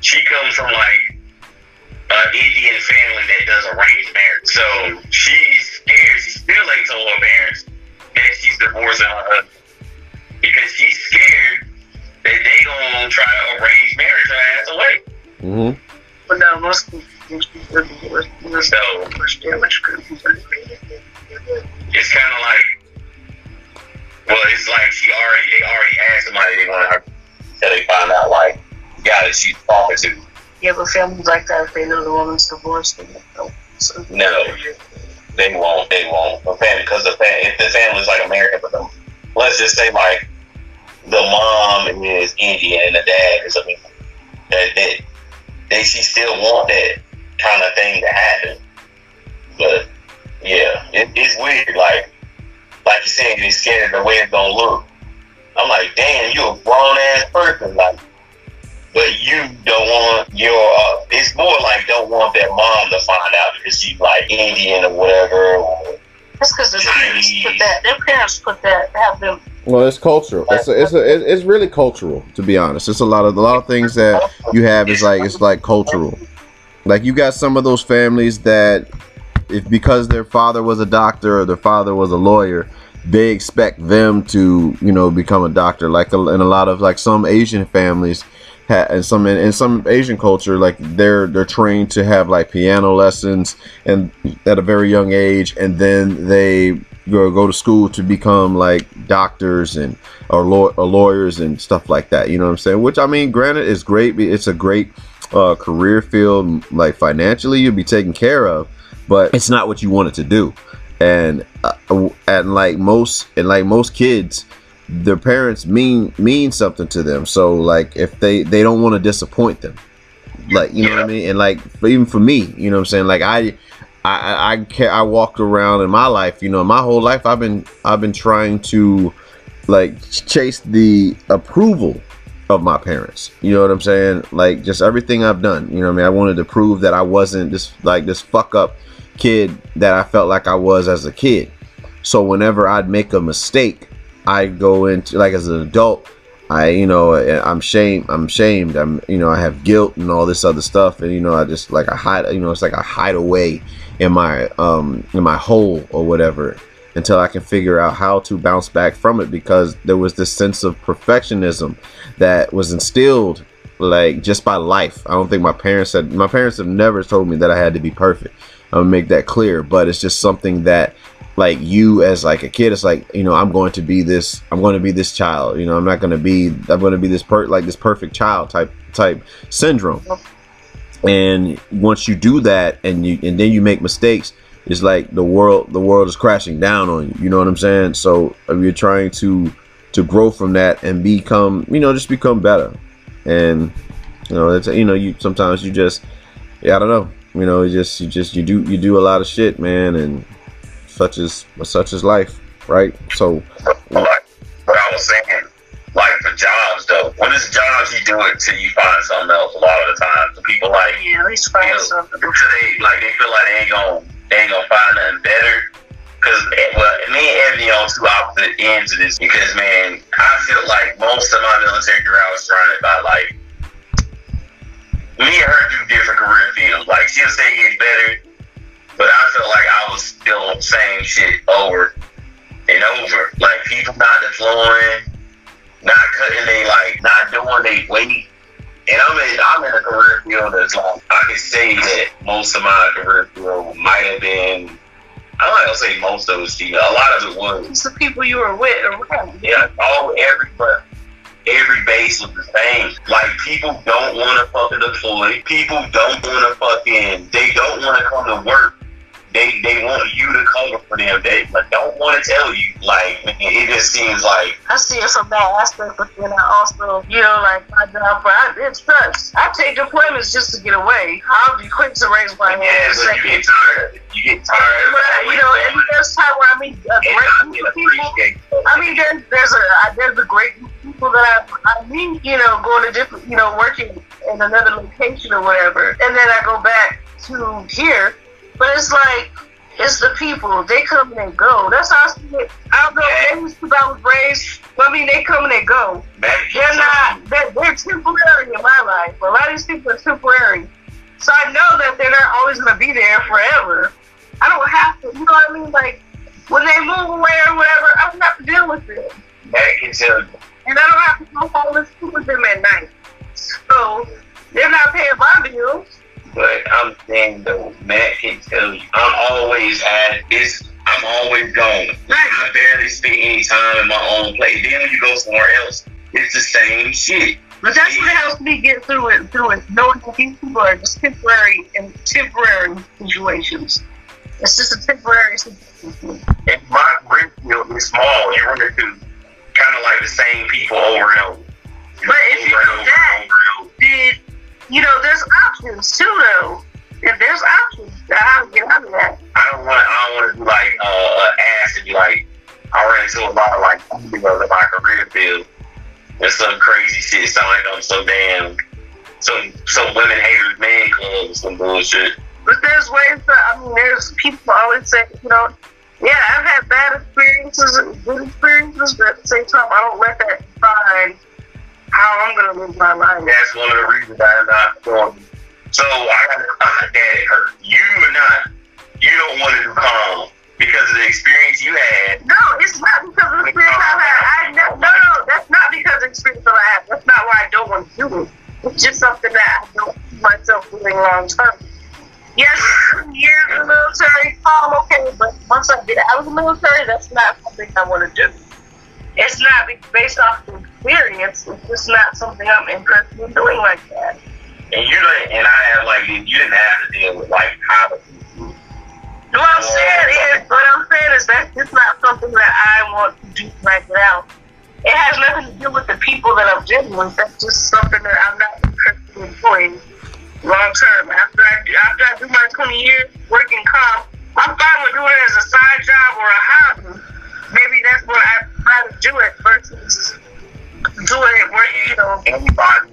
B: she comes from like an Indian family that does arranged marriage, so
C: families like that, if they know the woman's divorced, they don't. So
B: no, they won't. They won't. The family, because the family, if the family's like American, but let's just say like the mom is Indian and the dad is American. That, that they she still want that kind of thing to happen. Indian or whatever. Or
C: That's because their parents put that. Their parents put that. Have them
A: well, it's cultural. It's a, it's a, it's really cultural, to be honest. It's a lot of a lot of things that you have is like it's like cultural. Like you got some of those families that, if because their father was a doctor or their father was a lawyer, they expect them to you know become a doctor. Like in a lot of like some Asian families, and some in, in some Asian culture, like they're they're trained to have like piano lessons and at a very young age, and then they go, go to school to become like doctors and or, law, or lawyers and stuff like that. You know what I'm saying? Which I mean, granted, is great. It's a great uh, career field. Like financially, you'll be taken care of, but it's not what you wanted to do. And uh, and like most and like most kids, their parents mean mean something to them. So like if they they don't want to disappoint them, like you know what I mean. And like even for me, you know what I'm saying. Like I I, I I walked around in my life, you know, my whole life I've been I've been trying to like chase the approval of my parents. You know what I'm saying? Like just everything I've done. You know what I mean? I wanted to prove that I wasn't this like this fuck up kid that I felt like I was as a kid. So whenever I'd make a mistake, I'd go into like as an adult, I you know I'm shamed I'm shamed I'm you know I have guilt and all this other stuff and you know I just like I hide you know it's like I hide away in my um in my hole or whatever until I can figure out how to bounce back from it because there was this sense of perfectionism that was instilled like just by life. I don't think my parents said my parents have never told me that I had to be perfect. I'm gonna make that clear, but it's just something that like you as like a kid it's like you know i'm going to be this i'm going to be this child you know i'm not going to be i'm going to be this per like this perfect child type type syndrome. And once you do that and you and then you make mistakes it's like the world the world is crashing down on you you know what i'm saying? So you're trying to to grow from that and become you know just become better. And You know, it's you know, you sometimes you just, yeah, I don't know. You know, you just you just you do you do a lot of shit, man, and such as such is life, right? So,
B: like what I was saying, like for jobs though, when it's jobs, you do it till you find something else. A lot of the time, the people like
C: Yeah, at least find
B: you know,
C: something.
B: until they like they feel like they ain't gonna they ain't gonna find nothing better. Cause eh, well, me and Anthony on two opposite ends of this because man, I feel like most of my military career I was surrounded by like me and her do different career fields. Like she'll say get better, but I feel like I was still saying shit over and over. Like people not deploying, not cutting they like not doing they weight. And I'm in I'm in a career field that's like I can say that most of my career field might have been I'm not gonna say most of it was female. A lot of it was
C: It's the people you were with around.
B: yeah, all every but every base was the same. Like people don't want to fucking deploy. People don't want to fucking. They don't want to come to work. They they want you to cover for them. They but don't want to tell you. Like man, it just seems like
C: I see it's a bad aspect, but then I also, you know, like my job, but I, it sucks. I take deployments just to get away. I'll be quick to raise my hand
B: yeah, you get tired. it. You get tired.
C: But,
B: uh,
C: you know, and there's time where I meet uh,
B: a
C: great group of people. I mean, there's there's a there's a great group of people that I, I meet, you know, going to different, you know, working in another location or whatever, and then I go back to here. But it's like it's the people. They come and they go. That's how I see it. I don't it's because I was raised. But I mean, they come and they go. They're not. They're, they're temporary in my life. A lot of these people are temporary. So I know that they're not always going to be there forever. I don't have to. You know what I mean? Like when they move away or whatever, I don't have to deal with it,
B: back until
C: and I don't have to go home and sleep with them at night. So they're not paying my bills.
B: But I'm saying though, Matt can tell you, I'm always at this. I'm always gone. I barely spend any time in my own place. Then when you go somewhere else, it's the same shit.
C: But that's what helps me get through it. Through it, knowing that these people are just temporary and temporary situations. It's just a temporary situation.
B: And my career field is small. You run into kind of like the same people over and over.
C: But if you do
B: over
C: that,
B: and over and over.
C: did you know there's options too though. If there's options, I'll get out of that.
B: I don't want. I don't want to be like uh, an ass and be like. I ran into a lot of like females in my career field. And some crazy shit. Sound like I'm so damn. Some some women haters man club or some bullshit.
C: But there's ways that I mean, there's people always say, you know, yeah, I've had bad experiences and good experiences, but at the same time, I don't let that define how I'm gonna live my life.
B: That's one of the reasons I'm not going. So I got to that it hurt. You are not. You don't want to do calm because of the experience you had.
C: No, it's not because of the experience I've had. I no, no, no, that's not because of the experience that I have. That's not why I don't want to do it. It's just something that I don't see myself doing long term. Yes, years in the military, calm, okay, but once I get out of the military, that's not something I want to do. It's not based off of experience. It's just not something I'm interested in doing like that.
B: And you didn't, and I have like you didn't have to deal with like how
C: What I'm saying is, what I'm saying is that's just not something that I want to do right now. It has nothing to do with the people that I'm dealing with. That's just something that I'm not interested in doing long term. After I after I do my 20 years working where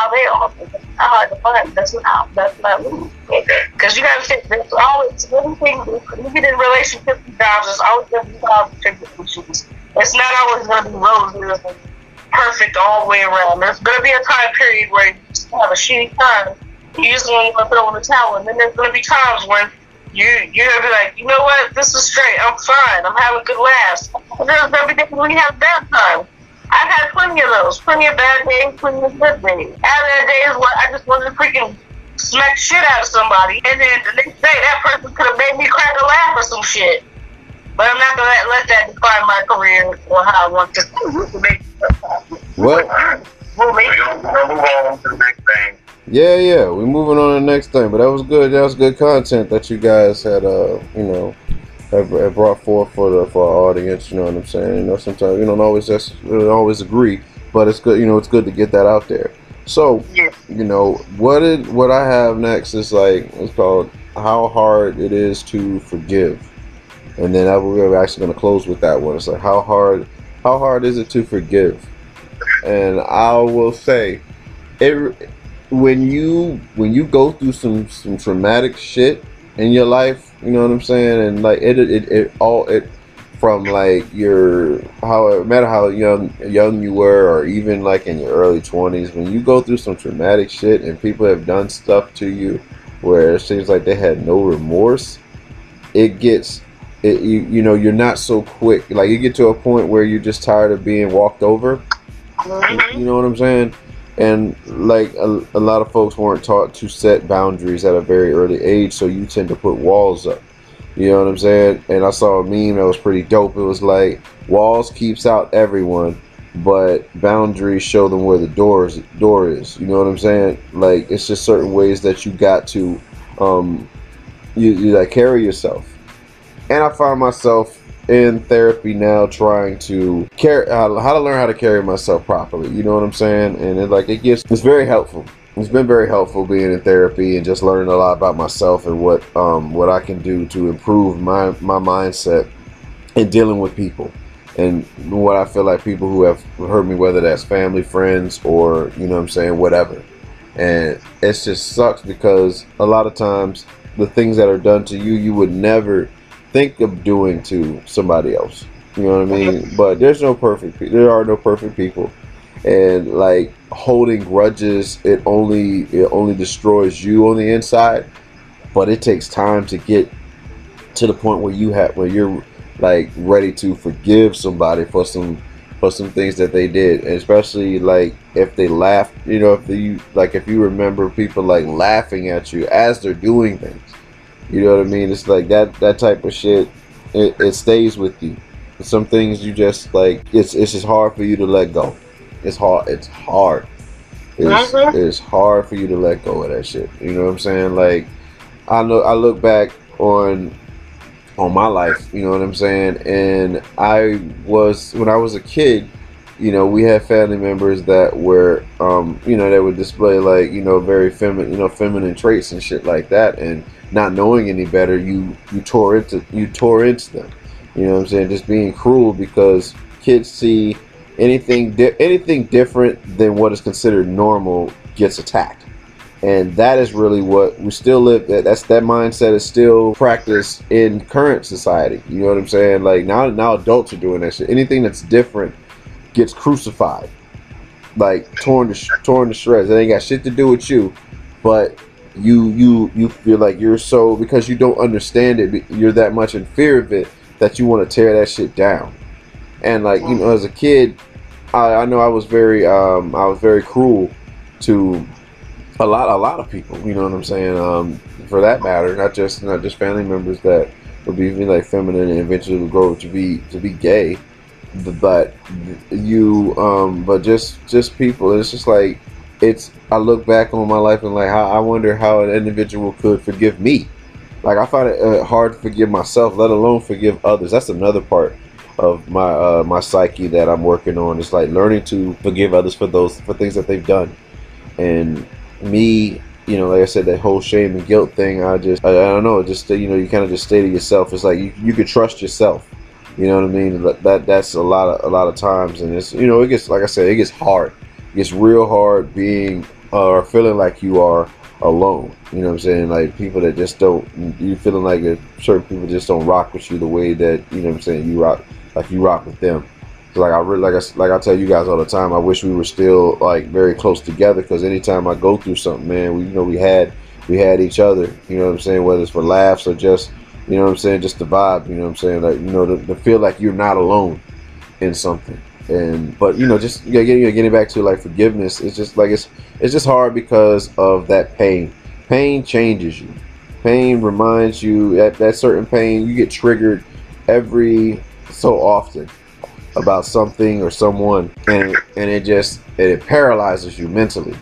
C: how they are. It's hard to find. That's not that's not.
B: Okay.
C: Because you gotta think there's always anything even in relationships and jobs, there's always gonna be positive issues. It's not always gonna be roses and perfect all the way around. There's gonna be a time period where you just have a shitty time. You just want to throw the towel, and then there's gonna be times when you you're gonna be like, you know what, this is straight. I'm fine. I'm having a good laughs. And there's gonna be when you have bad times. I've had plenty of those, plenty of bad days, plenty of good days. Out of days where I just wanted to freaking smack shit out of somebody, and then the next day that person could have made me crack a laugh or some shit. But I'm not gonna let, let that define my career or how I want to make
A: Well,
C: We'll make
B: We're gonna, we're gonna move on to the next thing.
A: yeah, yeah. We're moving on to the next thing, but that was good. That was good content that you guys had, uh, you know, have, have brought forth for the for our audience. You know what I'm saying? You know, sometimes you don't always just you don't always agree, but it's good. You know, it's good to get that out there. So,
C: Yeah.
A: you know, what it what I have next is like it's called how hard it is to forgive, and then I, we're actually going to close with that one. It's like how hard how hard is it to forgive? And I will say, it when you when you go through some some traumatic shit in your life, you know what I'm saying, and like it it, it all it from like your how no matter how young young you were or even like in your early 20s when you go through some traumatic shit and people have done stuff to you where it seems like they had no remorse it gets it, you, you know you're not so quick like you get to a point where you're just tired of being walked over
C: Mhm.
A: you know what I'm saying? And like a, a lot of folks weren't taught to set boundaries at a very early age, so you tend to put walls up. You know what I'm saying? And I saw a meme that was pretty dope. It was like walls keeps out everyone, but boundaries show them where the door is. Door is. You know what I'm saying? Like it's just certain ways that you got to, um, you, you like carry yourself. And I find myself in therapy now trying to uh, how to learn how to carry myself properly you know what i'm saying and it like it gets it's very helpful it's been very helpful being in therapy and just learning a lot about myself and what um what i can do to improve my my mindset in dealing with people and what i feel like people who have hurt me whether that's family friends or you know what i'm saying whatever and it just sucks because a lot of times the things that are done to you you would never think of doing to somebody else. You know what I mean? But there's no perfect. pe- There are no perfect people, and like holding grudges, it only it only destroys you on the inside. But it takes time to get to the point where you have where you're like ready to forgive somebody for some for some things that they did, and especially like if they laugh. You know, if you like if you remember people like laughing at you as they're doing things. You know what I mean? It's like that that type of shit. It, it stays with you. Some things you just like. It's it's just hard for you to let go. It's hard. It's hard. It's,
C: Mhm.
A: it's hard for you to let go of that shit. You know what I'm saying? Like I know I look back on on my life. You know what I'm saying? And I was when I was a kid. You know, we had family members that were, um, you know, that would display like, you know, very feminine, you know, feminine traits and shit like that. And not knowing any better, you you tore into you tore into them. You know what I'm saying? Just being cruel because kids see anything di- anything different than what is considered normal gets attacked. And that is really what we still live. That that's that mindset is still practiced in current society. You know what I'm saying? Like now, now adults are doing that shit. Anything that's different gets crucified, like torn to sh- torn to shreds. It ain't got shit to do with you, but you you you feel like you're so because you don't understand it. You're that much in fear of it that you want to tear that shit down. And like you know, as a kid, I, I know I was very um, I was very cruel to a lot a lot of people. You know what I'm saying? Um, for that matter, not just not just family members that would be like feminine and eventually would grow to be to be gay, but you um, but just just people. It's just like it's. I look back on my life and like how I wonder how an individual could forgive me. Like I find it uh, hard to forgive myself, let alone forgive others. That's another part of my uh, my psyche that I'm working on. It's like learning to forgive others for those for things that they've done, and me you know, like I said, that whole shame and guilt thing. I just, I, I don't know, just you know, you kind of just stay to yourself. It's like you, you could trust yourself. You know what I mean? That, that that's a lot of a lot of times, and it's you know, it gets like I said, it gets hard. It gets real hard being uh, or feeling like you are alone. You know what I'm saying? Like people that just don't, you feeling like certain people just don't rock with you the way that you know what I'm saying. You rock like you rock with them. Like I really like I like I tell you guys all the time. I wish we were still like very close together because anytime I go through something, man, we you know we had we had each other. You know what I'm saying? Whether it's for laughs or just you know what I'm saying, just the vibe. You know what I'm saying? Like you know to, to feel like you're not alone in something. And but you know just getting getting back to like forgiveness, it's just like it's it's just hard because of that pain. Pain changes you. Pain reminds you that that certain pain you get triggered every so often about something or someone and and it just it paralyzes you mentally.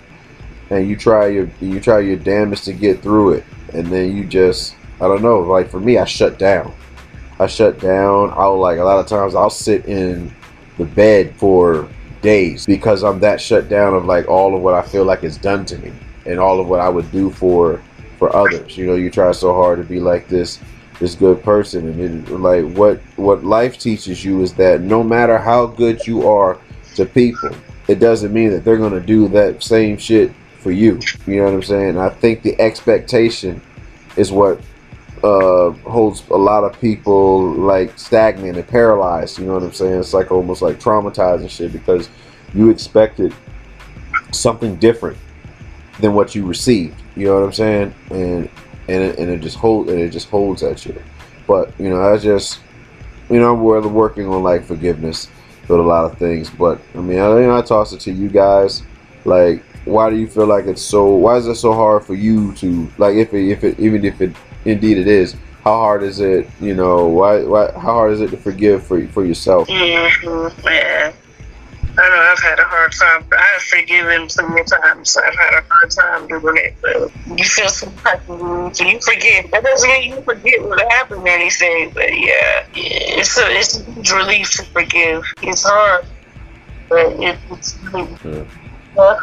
A: And you try your you try your damnedest to get through it and then you just i don't know like for me i shut down. I shut down. I'll like a lot of times i'll sit in the bed for days because i'm that shut down of like all of what i feel like is done to me and all of what i would do for for others. You know you try so hard to be like this this good person and it, like what what life teaches you is that no matter how good you are to people it doesn't mean that they're going to do that same shit for you. You know what i'm saying? I think the expectation is what uh, holds a lot of people like stagnant and paralyzed you know what i'm saying? It's like almost like traumatizing shit because you expected something different than what you received you know what i'm saying? And and it, and it just hold and it just holds at you. But you know, I just you know, we're working on like forgiveness with a lot of things. But I mean, I, you know, I toss it to you guys. Like, why do you feel like it's so? Why is it so hard for you to like? If it, if it, even if it indeed it is, how hard is it? You know, why, why, how hard is it to forgive for for yourself?
C: Mm-hmm. Yeah. I know I've had a hard time. I've forgiven so many times. I've had a hard time doing it. But you feel some type of need, so you forget. That doesn't mean you forget what happened or anything. But yeah, it's a it's a huge relief to forgive. It's hard, but it, it's really.
A: Yeah.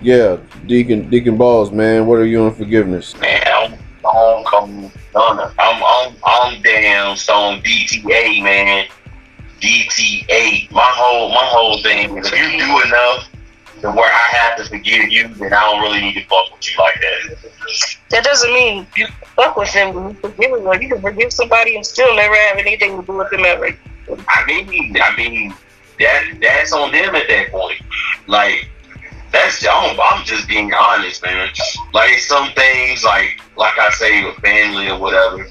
A: yeah, Deacon Deacon Balls, man. What are you on forgiveness?
B: Man, I'm homecoming I'm I'm I'm damn stone DTA, man. DTA. My whole my whole thing is if you do enough to where I have to forgive you, then I don't really need to fuck with you like that.
C: That doesn't mean you fuck with them when you forgive them. You can forgive somebody and still never have anything to do with them ever.
B: I mean, I mean that that's on them at that point. Like that's I'm, I'm just being honest, man. Like some things, like like I say with family or whatever,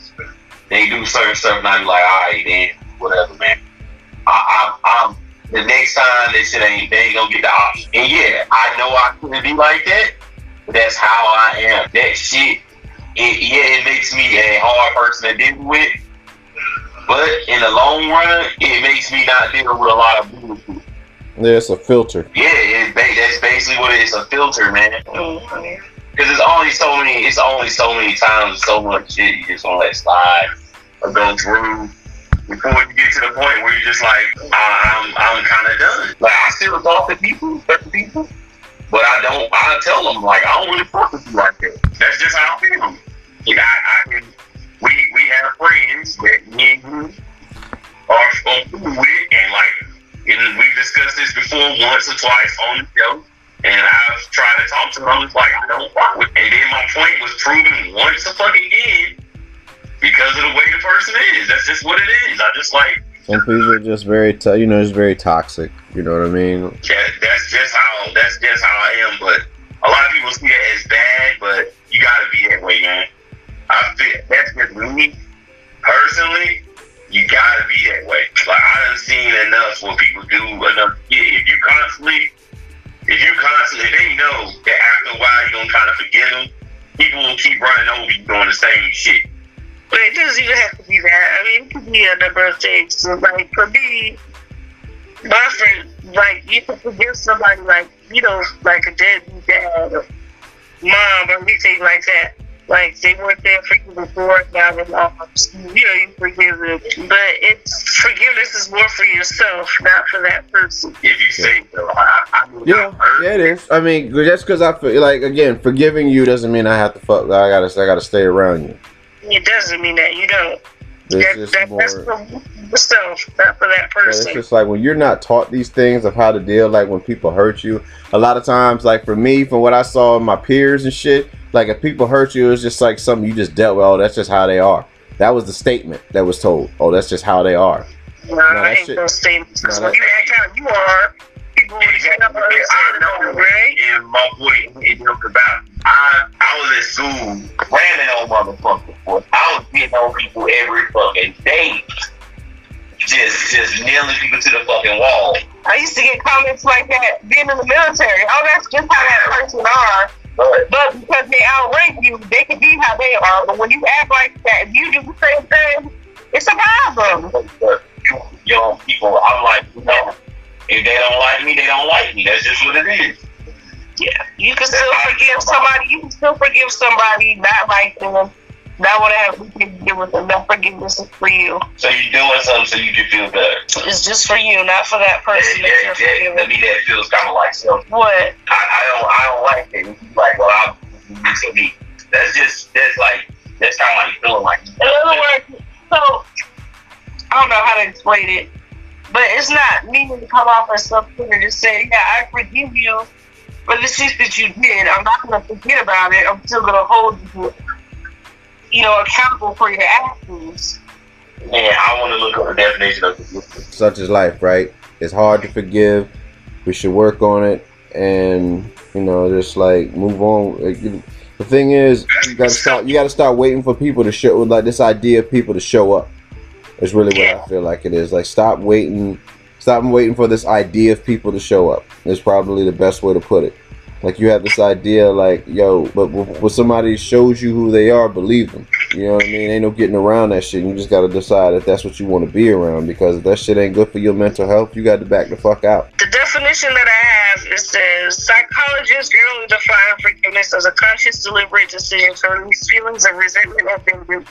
B: they do certain stuff, and I'm like, all right, then whatever, man. I, I, I'm the next time they said ain't they ain't gonna get the option. And yeah, I know I couldn't be like that, but that's how I am. That shit, it, yeah, it makes me a hard person to deal with. But in the long run, it makes me not deal with a lot of bullshit.
A: Yeah, it's a filter.
B: Yeah, it's that's basically what it is. A filter, man. Because it's only so many. It's only so many times, so much shit you just gonna let slide or go through before you get to the point where you're just like, I'm, I'm kind of done. Like I still talk to people, certain people, but I don't. I tell them like I don't really fuck with you like that. That's just how I feel. Like I, I can. We we have friends that me and you are cool with, and like, and we've discussed this before once or twice on the show. And I've tried to talk to them. Like, I don't fuck with. And then my point was proven once a fucking again because of the way the person is. That's just what it is. I just like
A: some people are just very, t- you know, just very toxic. You know what I mean?
B: Yeah, that's just how that's just how I am. But a lot of people see it as bad, but you gotta be that way, man. I feel that's just me personally. You gotta be that way. Like I done seen enough what people do enough. Yeah, if you constantly, if you constantly, if they know that after a while you're gonna kind of forget them, people will keep running over you doing the same shit.
C: But it doesn't even have to be that. I mean, it could be a number of things. So, like, for me, my friend, like, you can forgive somebody, like, you know, like a deadbeat dad uh, or mom or anything like that. Like they weren't there for you before, now they're not. You know, you forgive them. But it's forgiveness is more for yourself, not for that person.
B: If you say so, I, I, I
A: Yeah, yeah, it is. I mean, just because I feel like again, forgiving you doesn't mean I have to fuck. I gotta, I gotta stay around you.
C: It doesn't mean that you don't. That, that,
A: more.
C: that's for yourself, not for that
A: Yeah, it's just like when you're not taught these things of how to deal, like when people hurt you. A lot of times, like for me, from what I saw in my peers and shit, like if people hurt you, it's just like something you just dealt with. Oh, that's just how they are. That was the statement that was told. Oh, that's just how they are.
C: No,
A: that
C: I ain't
A: shit-
C: stay because
A: no,
C: when you act how you are,
B: and my boy, he joked about. I, I was at school ramming on motherfuckers. boy. I was getting on people every fucking day. Just, just nailing people to the fucking wall.
C: I used to get comments like that being in the military. Oh, that's just how that person are.
B: But
C: because they outrank you, they can be how they are. But when you act like that, if you do the same thing, it's a problem.
B: but you young people, I'm like, you know, if they don't like me, they don't like me. That's just what it is.
C: Yeah, you can still forgive somebody. You can still forgive somebody not like them, not want to have forgiveness with them. That forgiveness is for you.
B: So you're doing something so you can feel better.
C: It's just for you, not for that person that you're
B: That, that, to me, that feels kind of like self.
C: What?
B: I, I don't, I don't like it. Like, well, I'm so me. That's just, that's like, that's kind of like feeling like.
C: In other words, so I don't know how to explain it, but it's not meaning to come off as something and just say, "Yeah, I forgive you for the shit that you did. I'm not gonna forget about it. I'm still gonna hold you, you know, accountable for your actions."
B: Man, I want to look up the definition of forgiveness.
A: Such is life, right? It's hard to forgive. We should work on it, and you know, just like move on. The thing is, you gotta start. You gotta start waiting for people to show. With like this idea of people to show up. Is really what I feel like it is. Like stop waiting. Stop waiting for this idea of people to show up. Is probably the best way to put it. Like you have this idea, like yo, but when somebody shows you who they are, believe them. You know what I mean? Ain't no getting around that shit. You just gotta decide if that's what you want to be around. Because if that shit ain't good for your mental health, you got to back the fuck out.
C: The definition that I have it says psychologists generally define forgiveness as a conscious, deliberate decision to release feelings of resentment or vengeance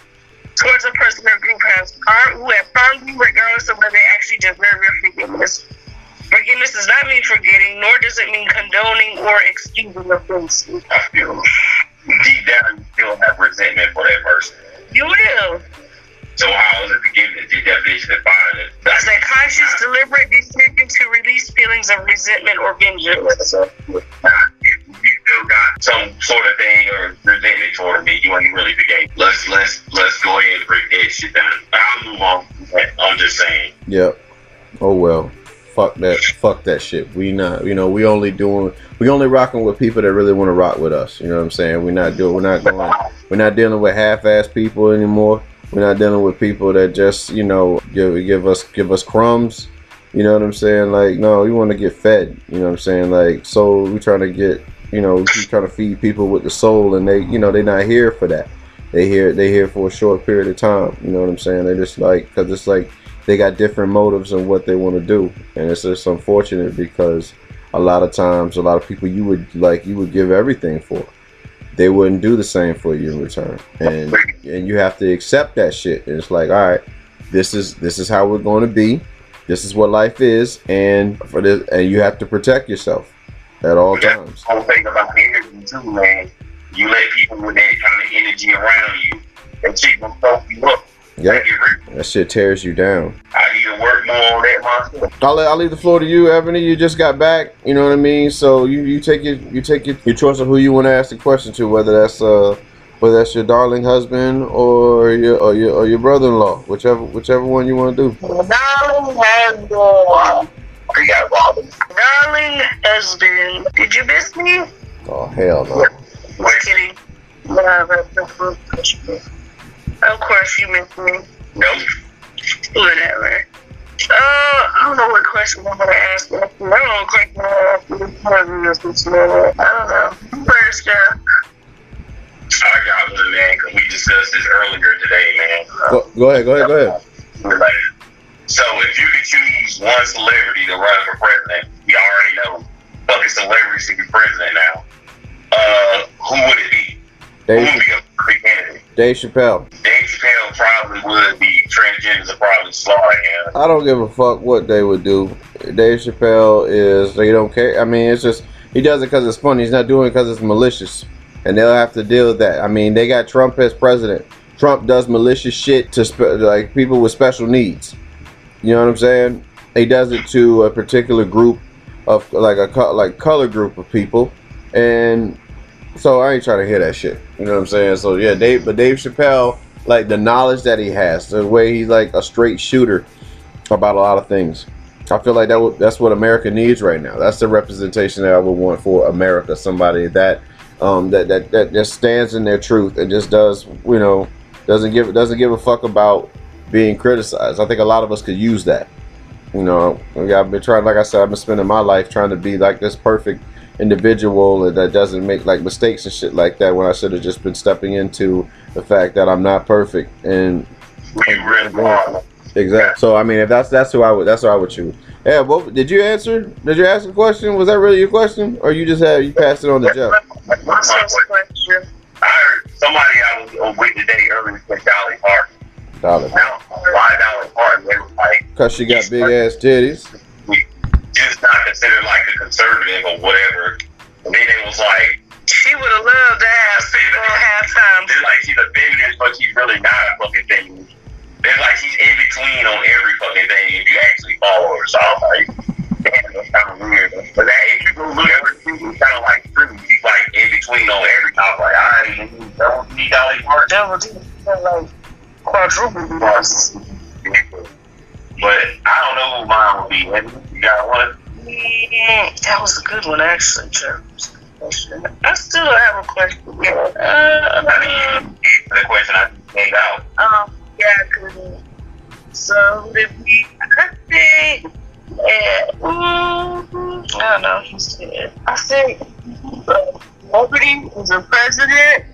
C: towards a person or group has harm, who have harmed you, regardless of whether they actually deserve your forgiveness. Forgiveness does not mean forgetting, nor does it mean condoning or excusing offenses.
B: I feel deep down you still have resentment for that person.
C: You will.
B: So how is it forgiveness? The definition define it.
C: It's a conscious, deliberate decision to release feelings of resentment or vengeance.
B: So, if you still got some sort of thing or resentment toward me, you ain't really forgave. Let's let's let's go ahead and break that shit down. I'll move on. I'm just saying.
A: Yep. Oh well. Fuck that. Fuck that shit. We not. You know. We only doing. We only rocking with people that really want to rock with us. You know what I'm saying? We're not doing. We're not going. We're not dealing with half-ass people anymore. We're not dealing with people that just you know give give us give us crumbs. You know what I'm saying? Like no, we want to get fed. You know what I'm saying? Like so we trying to get. You know, we trying to feed people with the soul, and they, you know, they're not here for that. They here, they here for a short period of time. You know what I'm saying? They just like, cause it's like they got different motives and what they want to do, and it's just unfortunate because a lot of times, a lot of people you would like, you would give everything for, they wouldn't do the same for you in return, and and you have to accept that shit. And it's like, all right, this is this is how we're going to be, this is what life is, and for this, and you have to protect yourself at all times.
B: whole thing about energy too, man. You let people with that kind of energy around you, that shit will fuck you up.
A: Yep,
B: Like, it really-
A: that shit tears you down.
B: I need to work more on that myself.
A: I'll, I'll leave the floor to you, Ebony. You just got back. You know what I mean. So you, you take your you take your, your choice of who you want to ask the question to, whether that's uh whether that's your darling husband or your or your or your brother-in-law, whichever whichever one you want to do.
C: Darling has been.
B: Got Robin.
C: Darling husband, did you miss me?
A: Oh hell no.
C: We're kidding. No, Of course you miss me.
B: Nope.
C: Whatever. Uh, I don't know what question I'm gonna ask. you. I don't know what question I'm gonna ask you. This morning, this this morning. I don't know. First, uh,
B: I got one, man, because we discussed this earlier today, man.
A: Go, go ahead. Go ahead. Go ahead.
B: Like, so if you could choose one celebrity to run for president, you already know fucking celebrities to be president now. Uh, who would it be? Would
A: Dave Dave Chappelle.
B: Dave Chappelle probably would be transgenders are probably slaughtering him.
A: I don't give a fuck what they would do. Dave Chappelle is they don't care. I mean, it's just he does it because it's funny. He's not doing it because it's malicious, and they'll have to deal with that. I mean, they got Trump as president. Trump does malicious shit to like people with special needs. You know what I'm saying? He does it to a particular group of like a like color group of people, and so I ain't trying to hear that shit. You know what I'm saying? So yeah, Dave, but Dave Chappelle, like the knowledge that he has, the way he's like a straight shooter about a lot of things. I feel like that that's what America needs right now. That's the representation that I would want for America. Somebody that um, that, that that just stands in their truth and just does you know doesn't give doesn't give a fuck about being criticized. I think a lot of us could use that. You know, I've been trying, like I said, I've been spending my life trying to be like this perfect individual that doesn't make like mistakes and shit like that when I should have just been stepping into the fact that I'm not perfect and
B: We really are.
A: exactly. So I mean, if that's that's who I would that's who I would choose. Yeah. Well, did you answer? Did you ask a question? Was that really your question, or you just had you passed it on to Jeff?
C: What's his question?
B: I heard somebody I was uh, with today earlier said Dolly Parton.
A: Dollar.
B: Now, why Dolly Parton? Like,
A: Cause she got big ass titties.
B: Just not considered like a conservative or whatever. And then it was like,
C: She would have loved to have people halftime.
B: it's like she's a feminist, but she's really not a fucking feminist. It's like she's in between on every fucking thing if you actually follow her. So I'm like, damn, that's kind of weird. But that, if you go look at her, she's kind of like true. She's like in between on every time. Like, I don't need Dolly Parton.
C: That was like quadruple.
B: But I don't know who mine would be. You got one?
C: Mm, that was a good one, actually, Jeff. I still have a question. Yeah. Uh,
B: I mean, the question I made out.
C: um, yeah, cause, so if we, I think, yeah, mm, I don't know, said, I think, uh, Liberty was a president,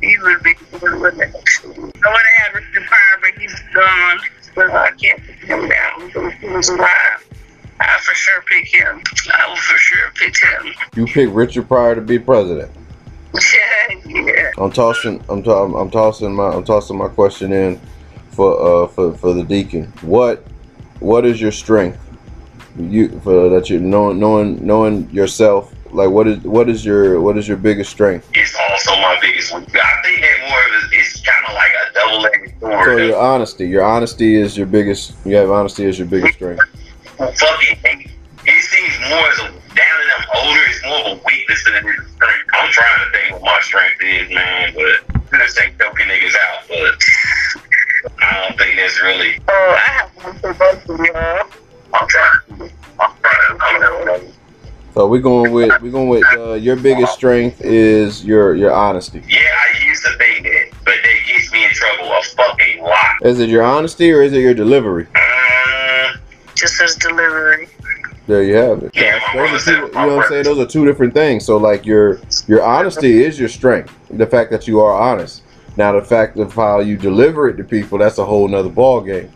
C: he would be good with it. I would have had Richard Pryor, but he's gone, but I can't put him down, so he was alive. I for sure pick him. I will for sure pick him.
A: You picked Richard Pryor to be president.
C: yeah.
A: I'm tossing. I'm, to, I'm, I'm tossing my. I'm tossing my question in for uh for for the deacon. What what is your strength? You for that you knowing knowing knowing yourself. Like what is what is your what is your biggest strength?
B: It's also my biggest one. I think that more of it, it's kind of like a double-edged sword.
A: So your honesty. Your honesty is your biggest. You have honesty as your biggest strength.
B: fucking. It seems more as a down that I'm older, it's more of a weakness than it is a strength. I'm trying to think what my strength is, man, but this ain't choking niggas out, but I don't think that's really.
C: Oh, I have one for both of y'all.
B: I'm trying. I'm trying. I'm trying.
A: So we're going with we're going with uh, your biggest strength is your your honesty.
B: Yeah, I used to think that, but that gets me in trouble a fucking lot.
A: Is it your honesty or is it your delivery?
B: Uh,
C: Just as delivery.
A: There you have it.
B: Yeah,
A: Those are two, you know what I'm saying? Those are two different things. So like your your honesty is your strength. The fact that you are honest. Now the fact of how you deliver it to people, that's a whole nother ball game.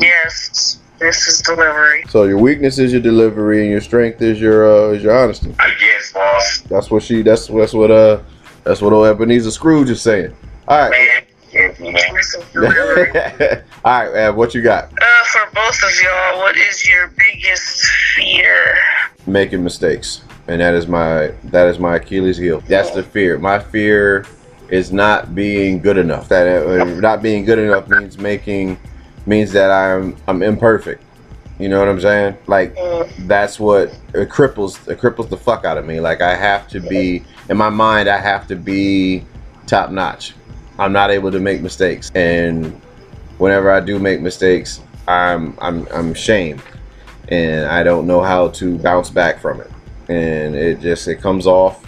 C: Yes, this is delivery.
A: So your weakness is your delivery and your strength is your uh, is your honesty.
B: I guess, boss.
A: That's what she that's that's what uh that's what old Ebenezer Scrooge is saying. All right.
B: Man, yeah, man.
C: This is delivery.
A: All right, Ab, what you got?
C: uh, for both of y'all, what is your biggest fear?
A: making mistakes and that is my that is my achilles heel that's the fear my fear is not being good enough that uh, not being good enough means making means that i'm i'm imperfect. You know what i'm saying? Like that's what it cripples it cripples the fuck out of me. Like i have to be in my mind i have to be top notch. I'm not able to make mistakes. And whenever i do make mistakes i'm i'm i'm shamed. And I don't know how to bounce back from it. And it just it comes off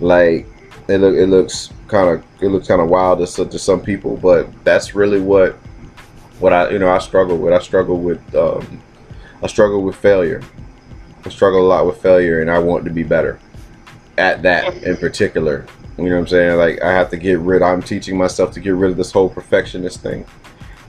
A: like it look it looks kind of it looks kind of wild to, to some people, but that's really what what I you know I struggle with. I struggle with um, I struggle with failure. I struggle a lot with failure, and I want to be better at that in particular. You know what I'm saying? Like I have to get rid. I'm teaching myself to get rid of this whole perfectionist thing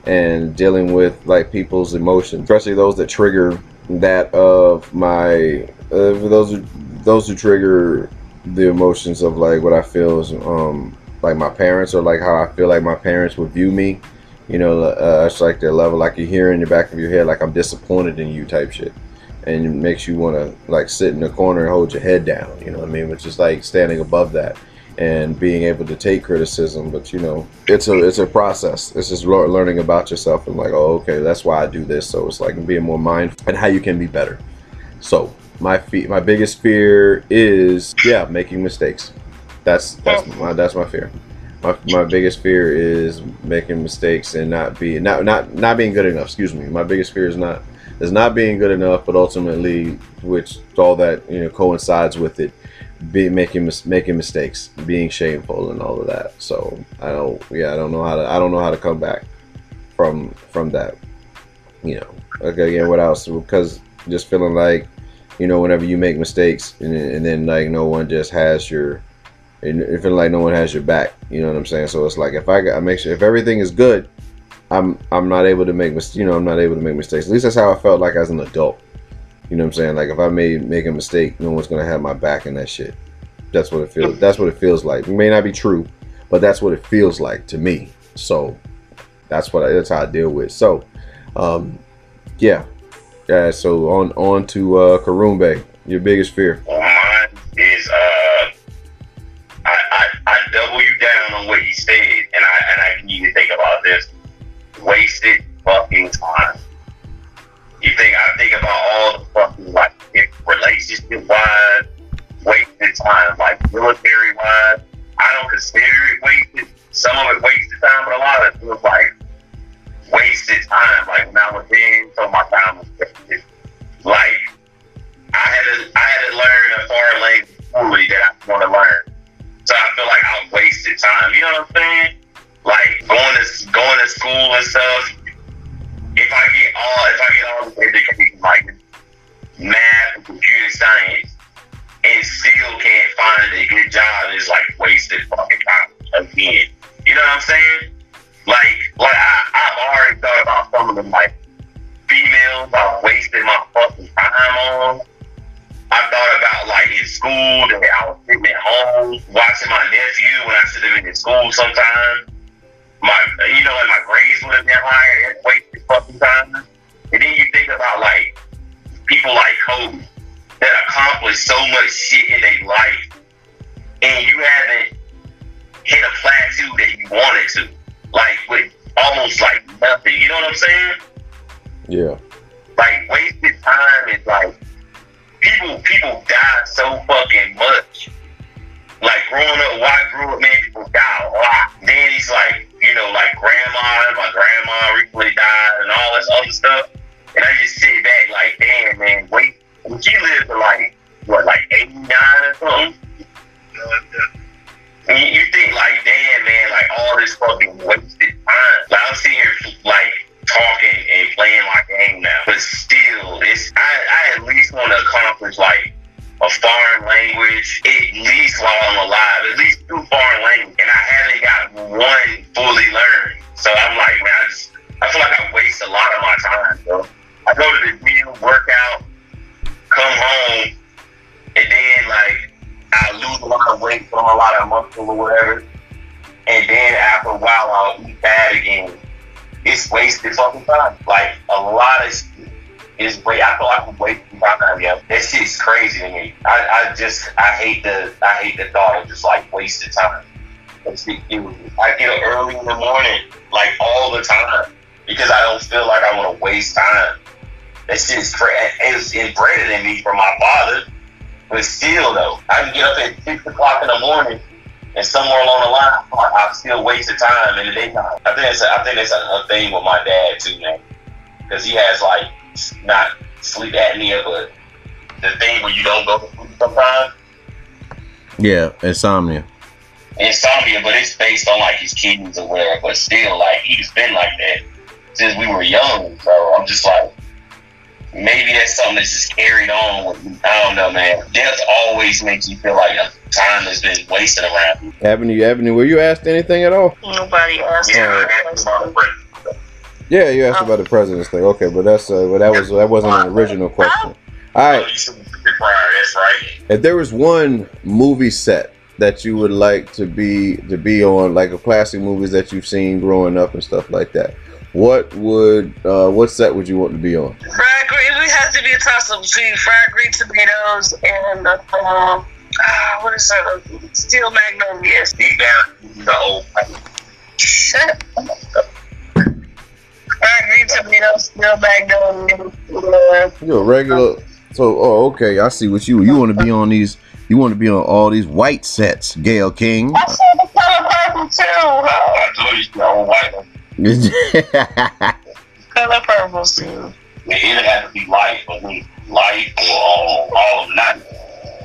A: and dealing with like people's emotions, especially those that trigger that of my uh, those who, those who trigger the emotions of like what I feel is um like my parents or like how I feel like my parents would view me. You know, uh, it's like their level, like you hear in the back of your head, like I'm disappointed in you type shit, and it makes you want to like sit in the corner and hold your head down. You know what I mean? Which is like standing above that and being able to take criticism. But you know, it's a it's a process. It's just learning about yourself and like, oh, okay, that's why I do this. So it's like being more mindful and how you can be better. So my fe- my biggest fear is yeah, making mistakes. That's that's my that's my fear. My, my biggest fear is making mistakes and not being not not not being good enough. Excuse me. My biggest fear is not is not being good enough, but ultimately, which all that you know coincides with it, be making mis- making mistakes, being shameful, and all of that. So I don't yeah I don't know how to I don't know how to come back from from that. You know. Okay. Yeah. What else? Because just feeling like you know whenever you make mistakes and, and then like no one just has your and it feel like no one has your back. You know what I'm saying? So it's like if I, got- make sure if everything is good, I'm I'm not able to make mis- you know I'm not able to make mistakes. At least that's how I felt like as an adult. You know what I'm saying? Like if I made make a mistake, no one's gonna have my back in that shit. That's what it feels. That's what it feels like. It may not be true, but that's what it feels like to me. So that's what I, that's how I deal with. So um, yeah, yeah. So on on to uh, Karumbe. Your biggest fear.
B: Mine is uh, I, I I double you down on what you said, and I and I need to think about this. Wasted fucking time. You think I think about all the fucking like relationship wise, wasted time, like military wise. I don't consider it wasted. Some of it wasted time, but a lot of it was like wasted time. Like when I was in, so my time was wasted. Like I had to I had to learn a foreign language fully that I want to learn. So I feel like I'm wasted time. You know what I'm saying? Like going to going to school and stuff. If I get all if I get all the education like math and computer science and still can't find a good job, it's like wasted fucking time again. You know what I'm saying? Like like I, I've already thought about some of them like females I wasted my fucking time on. School that I was sitting at home watching my nephew when I should have been in school sometime. My you know my grades would have been higher. That's wasted fucking time. And then you think about like people like Kobe that accomplished so much shit in their life, and you haven't hit a plateau that you wanted to, like with almost like nothing. You know what I'm saying?
A: Yeah.
B: like wasted time is like people people die so fucking much. Like growing up, why grew up, man, people die a lot. Then he's like, you know, like grandma, my grandma recently died and all this other stuff. And I just sit back like, damn man, wait when she lived to like what, like eighty nine or something? And you, you think like, damn man, like all this fucking wasted time. Like I'm sitting here like talking and playing my game now, but still, it's I, I at least want to accomplish like a foreign language, at least while I'm alive, at least two foreign languages, and I haven't got one fully learned. So I'm like, man, I just I feel like I waste a lot of my time, bro. I go to the gym, work out, come home, and then like I lose a lot of weight from a lot of muscle or whatever, and then after a while I'll eat bad again. It's wasted fucking time. Like a lot of shit is wait. I feel like I'm wasting time. Yeah, that shit's crazy to me. I, I just I hate the I hate the thought of just like wasted time. Shit. I get up early in the morning, like all the time, because I don't feel like I want to waste time. That shit's crazy. It's inbred in me from my father. But still, though, I can get up at six o'clock in the morning, and somewhere along the line, I- still wasted time in the daytime. I think it's a, I think it's a, a thing with my dad too, man, because he has like not sleep apnea, but the thing where you don't go to sleep sometimes,
A: Yeah, insomnia.
B: insomnia. But it's based on like his kidneys or whatever. But still, like he's been like that since we were young. So I'm just like. Maybe that's something that's just carried on with me. I don't know, man. Death always makes you feel like time has been wasted around you.
A: Avenue, Avenue, were you asked anything at all?
C: Nobody asked.
B: Yeah,
C: me.
B: that's my friend.
A: Yeah, you asked
C: Oh.
A: about the president's thing. Okay, but that's uh, well, that was that wasn't an original question. All right,
B: You should be prior. that's right.
A: If there was one movie set that you would like to be to be on, like a classic movies that you've seen growing up and stuff like that, what would uh, what set would you want to be on?
C: Fried green. We have to be a toss up between fried green tomatoes and uh, um, ah, what is that? Uh, Steel magnolias.
B: Deep down, the old.
C: Shut up. Fried green tomatoes, steel magnolias. Uh,
A: You're a regular. So, oh, okay. I see what you you want to be on these. You want to be on all these white sets, Gayle King.
C: I said the color purple too. huh?
B: I told you, the old white one.
C: Color purple too.
B: It either had to be light for me, light or all, all of night.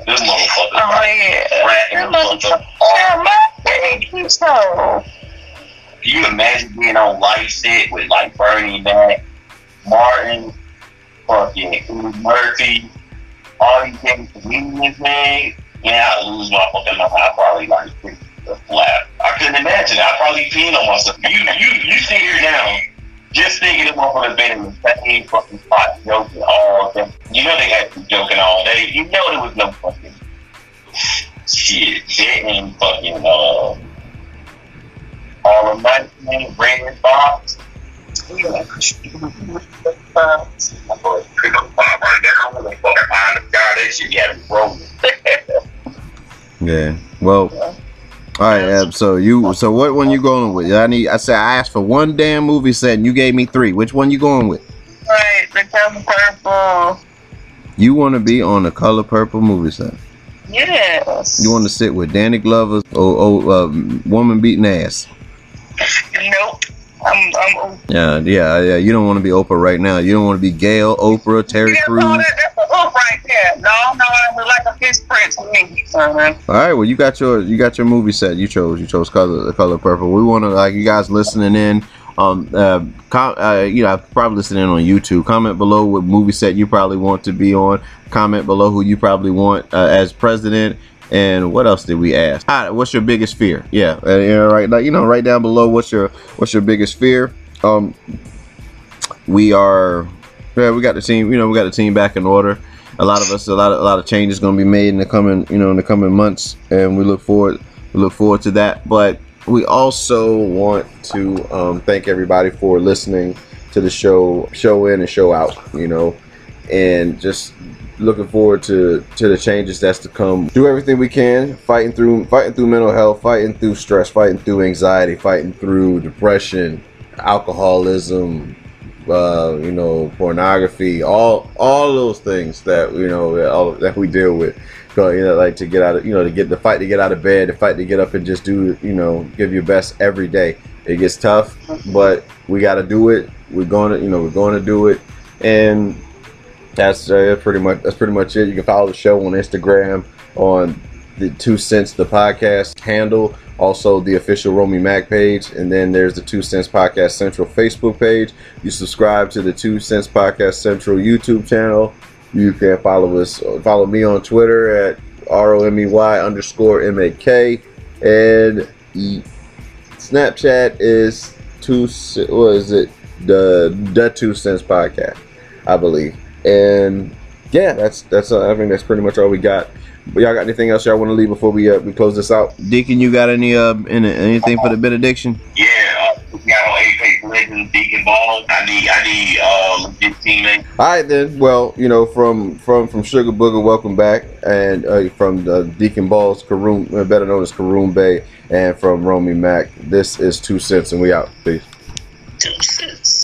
B: This motherfucker.
C: Oh yeah. That
B: the
C: motherfucker-
B: fucker
C: Yeah, my so.
B: Can you imagine being on light set with like Bernie Mac, Martin, fucking Murphy, all these damn comedians, man? Yeah, I lose my fucking mind. I probably like laugh. I couldn't imagine. I probably peeing on myself. You you you sit here now, just thinking of motherfuckers been in the same fucking spot joking all day. You know they had to joking all day. You know there was no fucking shit. That and fucking uh all of man, red box.
A: Yeah. Well. All right, Ab. So you. So what one you going with? I need. I said I asked for one damn movie set, and you gave me three. Which one you going with?
C: right, the color purple.
A: You want to be on the color purple movie set.
C: Yes.
A: You want to sit with Danny Glover's oh, oh uh, woman beating ass.
C: Nope. I'm. I'm.
A: Yeah, yeah, yeah. You don't want to be Oprah right now. You don't want to be Gayle, Oprah, Terry
C: Yeah,
A: Crews.
C: no, that, that's right there. No, no, I look like a fish prince to me, son.
A: right, well, you got your you got your movie set. You chose you chose color the color purple. We want to like you guys listening in. Um, uh, com- uh, you know, probably listening in on YouTube. Comment below what movie set you probably want to be on. Comment below who you probably want uh, as president. And what else did we ask? What's your biggest fear? Yeah, uh, yeah, right. Like you know, right down below. What's your what's your biggest fear? Um, we are yeah, we got the team. You know, we got the team back in order. A lot of us, a lot of a lot of changes going to be made in the coming, you know, in the coming months, and we look forward, we look forward to that. But we also want to um, thank everybody for listening to the show, show in and show out. You know, and just looking forward to to the changes that's to come. Do everything we can, fighting through fighting through mental health, fighting through stress, fighting through anxiety, fighting through depression, alcoholism, uh, you know, pornography, all all those things that you know all, that we deal with. So, you know, like to get out of you know to get the fight to get out of bed, the fight to get up and just do you know give your best every day. It gets tough, but we got to do it. We're going to you know we're going to do it, and that's uh, pretty much that's pretty much it. You can follow the show on Instagram on the Two Cents the podcast handle, also the official Romy Mac page, and then there's the Two Cents Podcast Central Facebook page. You subscribe to the Two Cents Podcast Central YouTube channel. You can follow us, follow me on Twitter at R O M E Y underscore M A K, and Snapchat is two. What is it? The the Two Cents Podcast, I believe. And yeah, that's that's uh, I think that's pretty much all we got. But y'all got anything else y'all want to leave before we uh, we close this out? Deacon, you got any uh any, anything for the benediction?
B: Yeah, uh, we got on Apex Legends, Deacon Ball. I need, I need, uh, legit teammates.
A: All right then. Well, you know, from from from Sugar Booger, welcome back, and uh, from the Deacon Balls, Karoom, uh, better known as Karoom Bay, and from Romy Mac. This is Two Cents, and we out. Peace.
C: Deuces.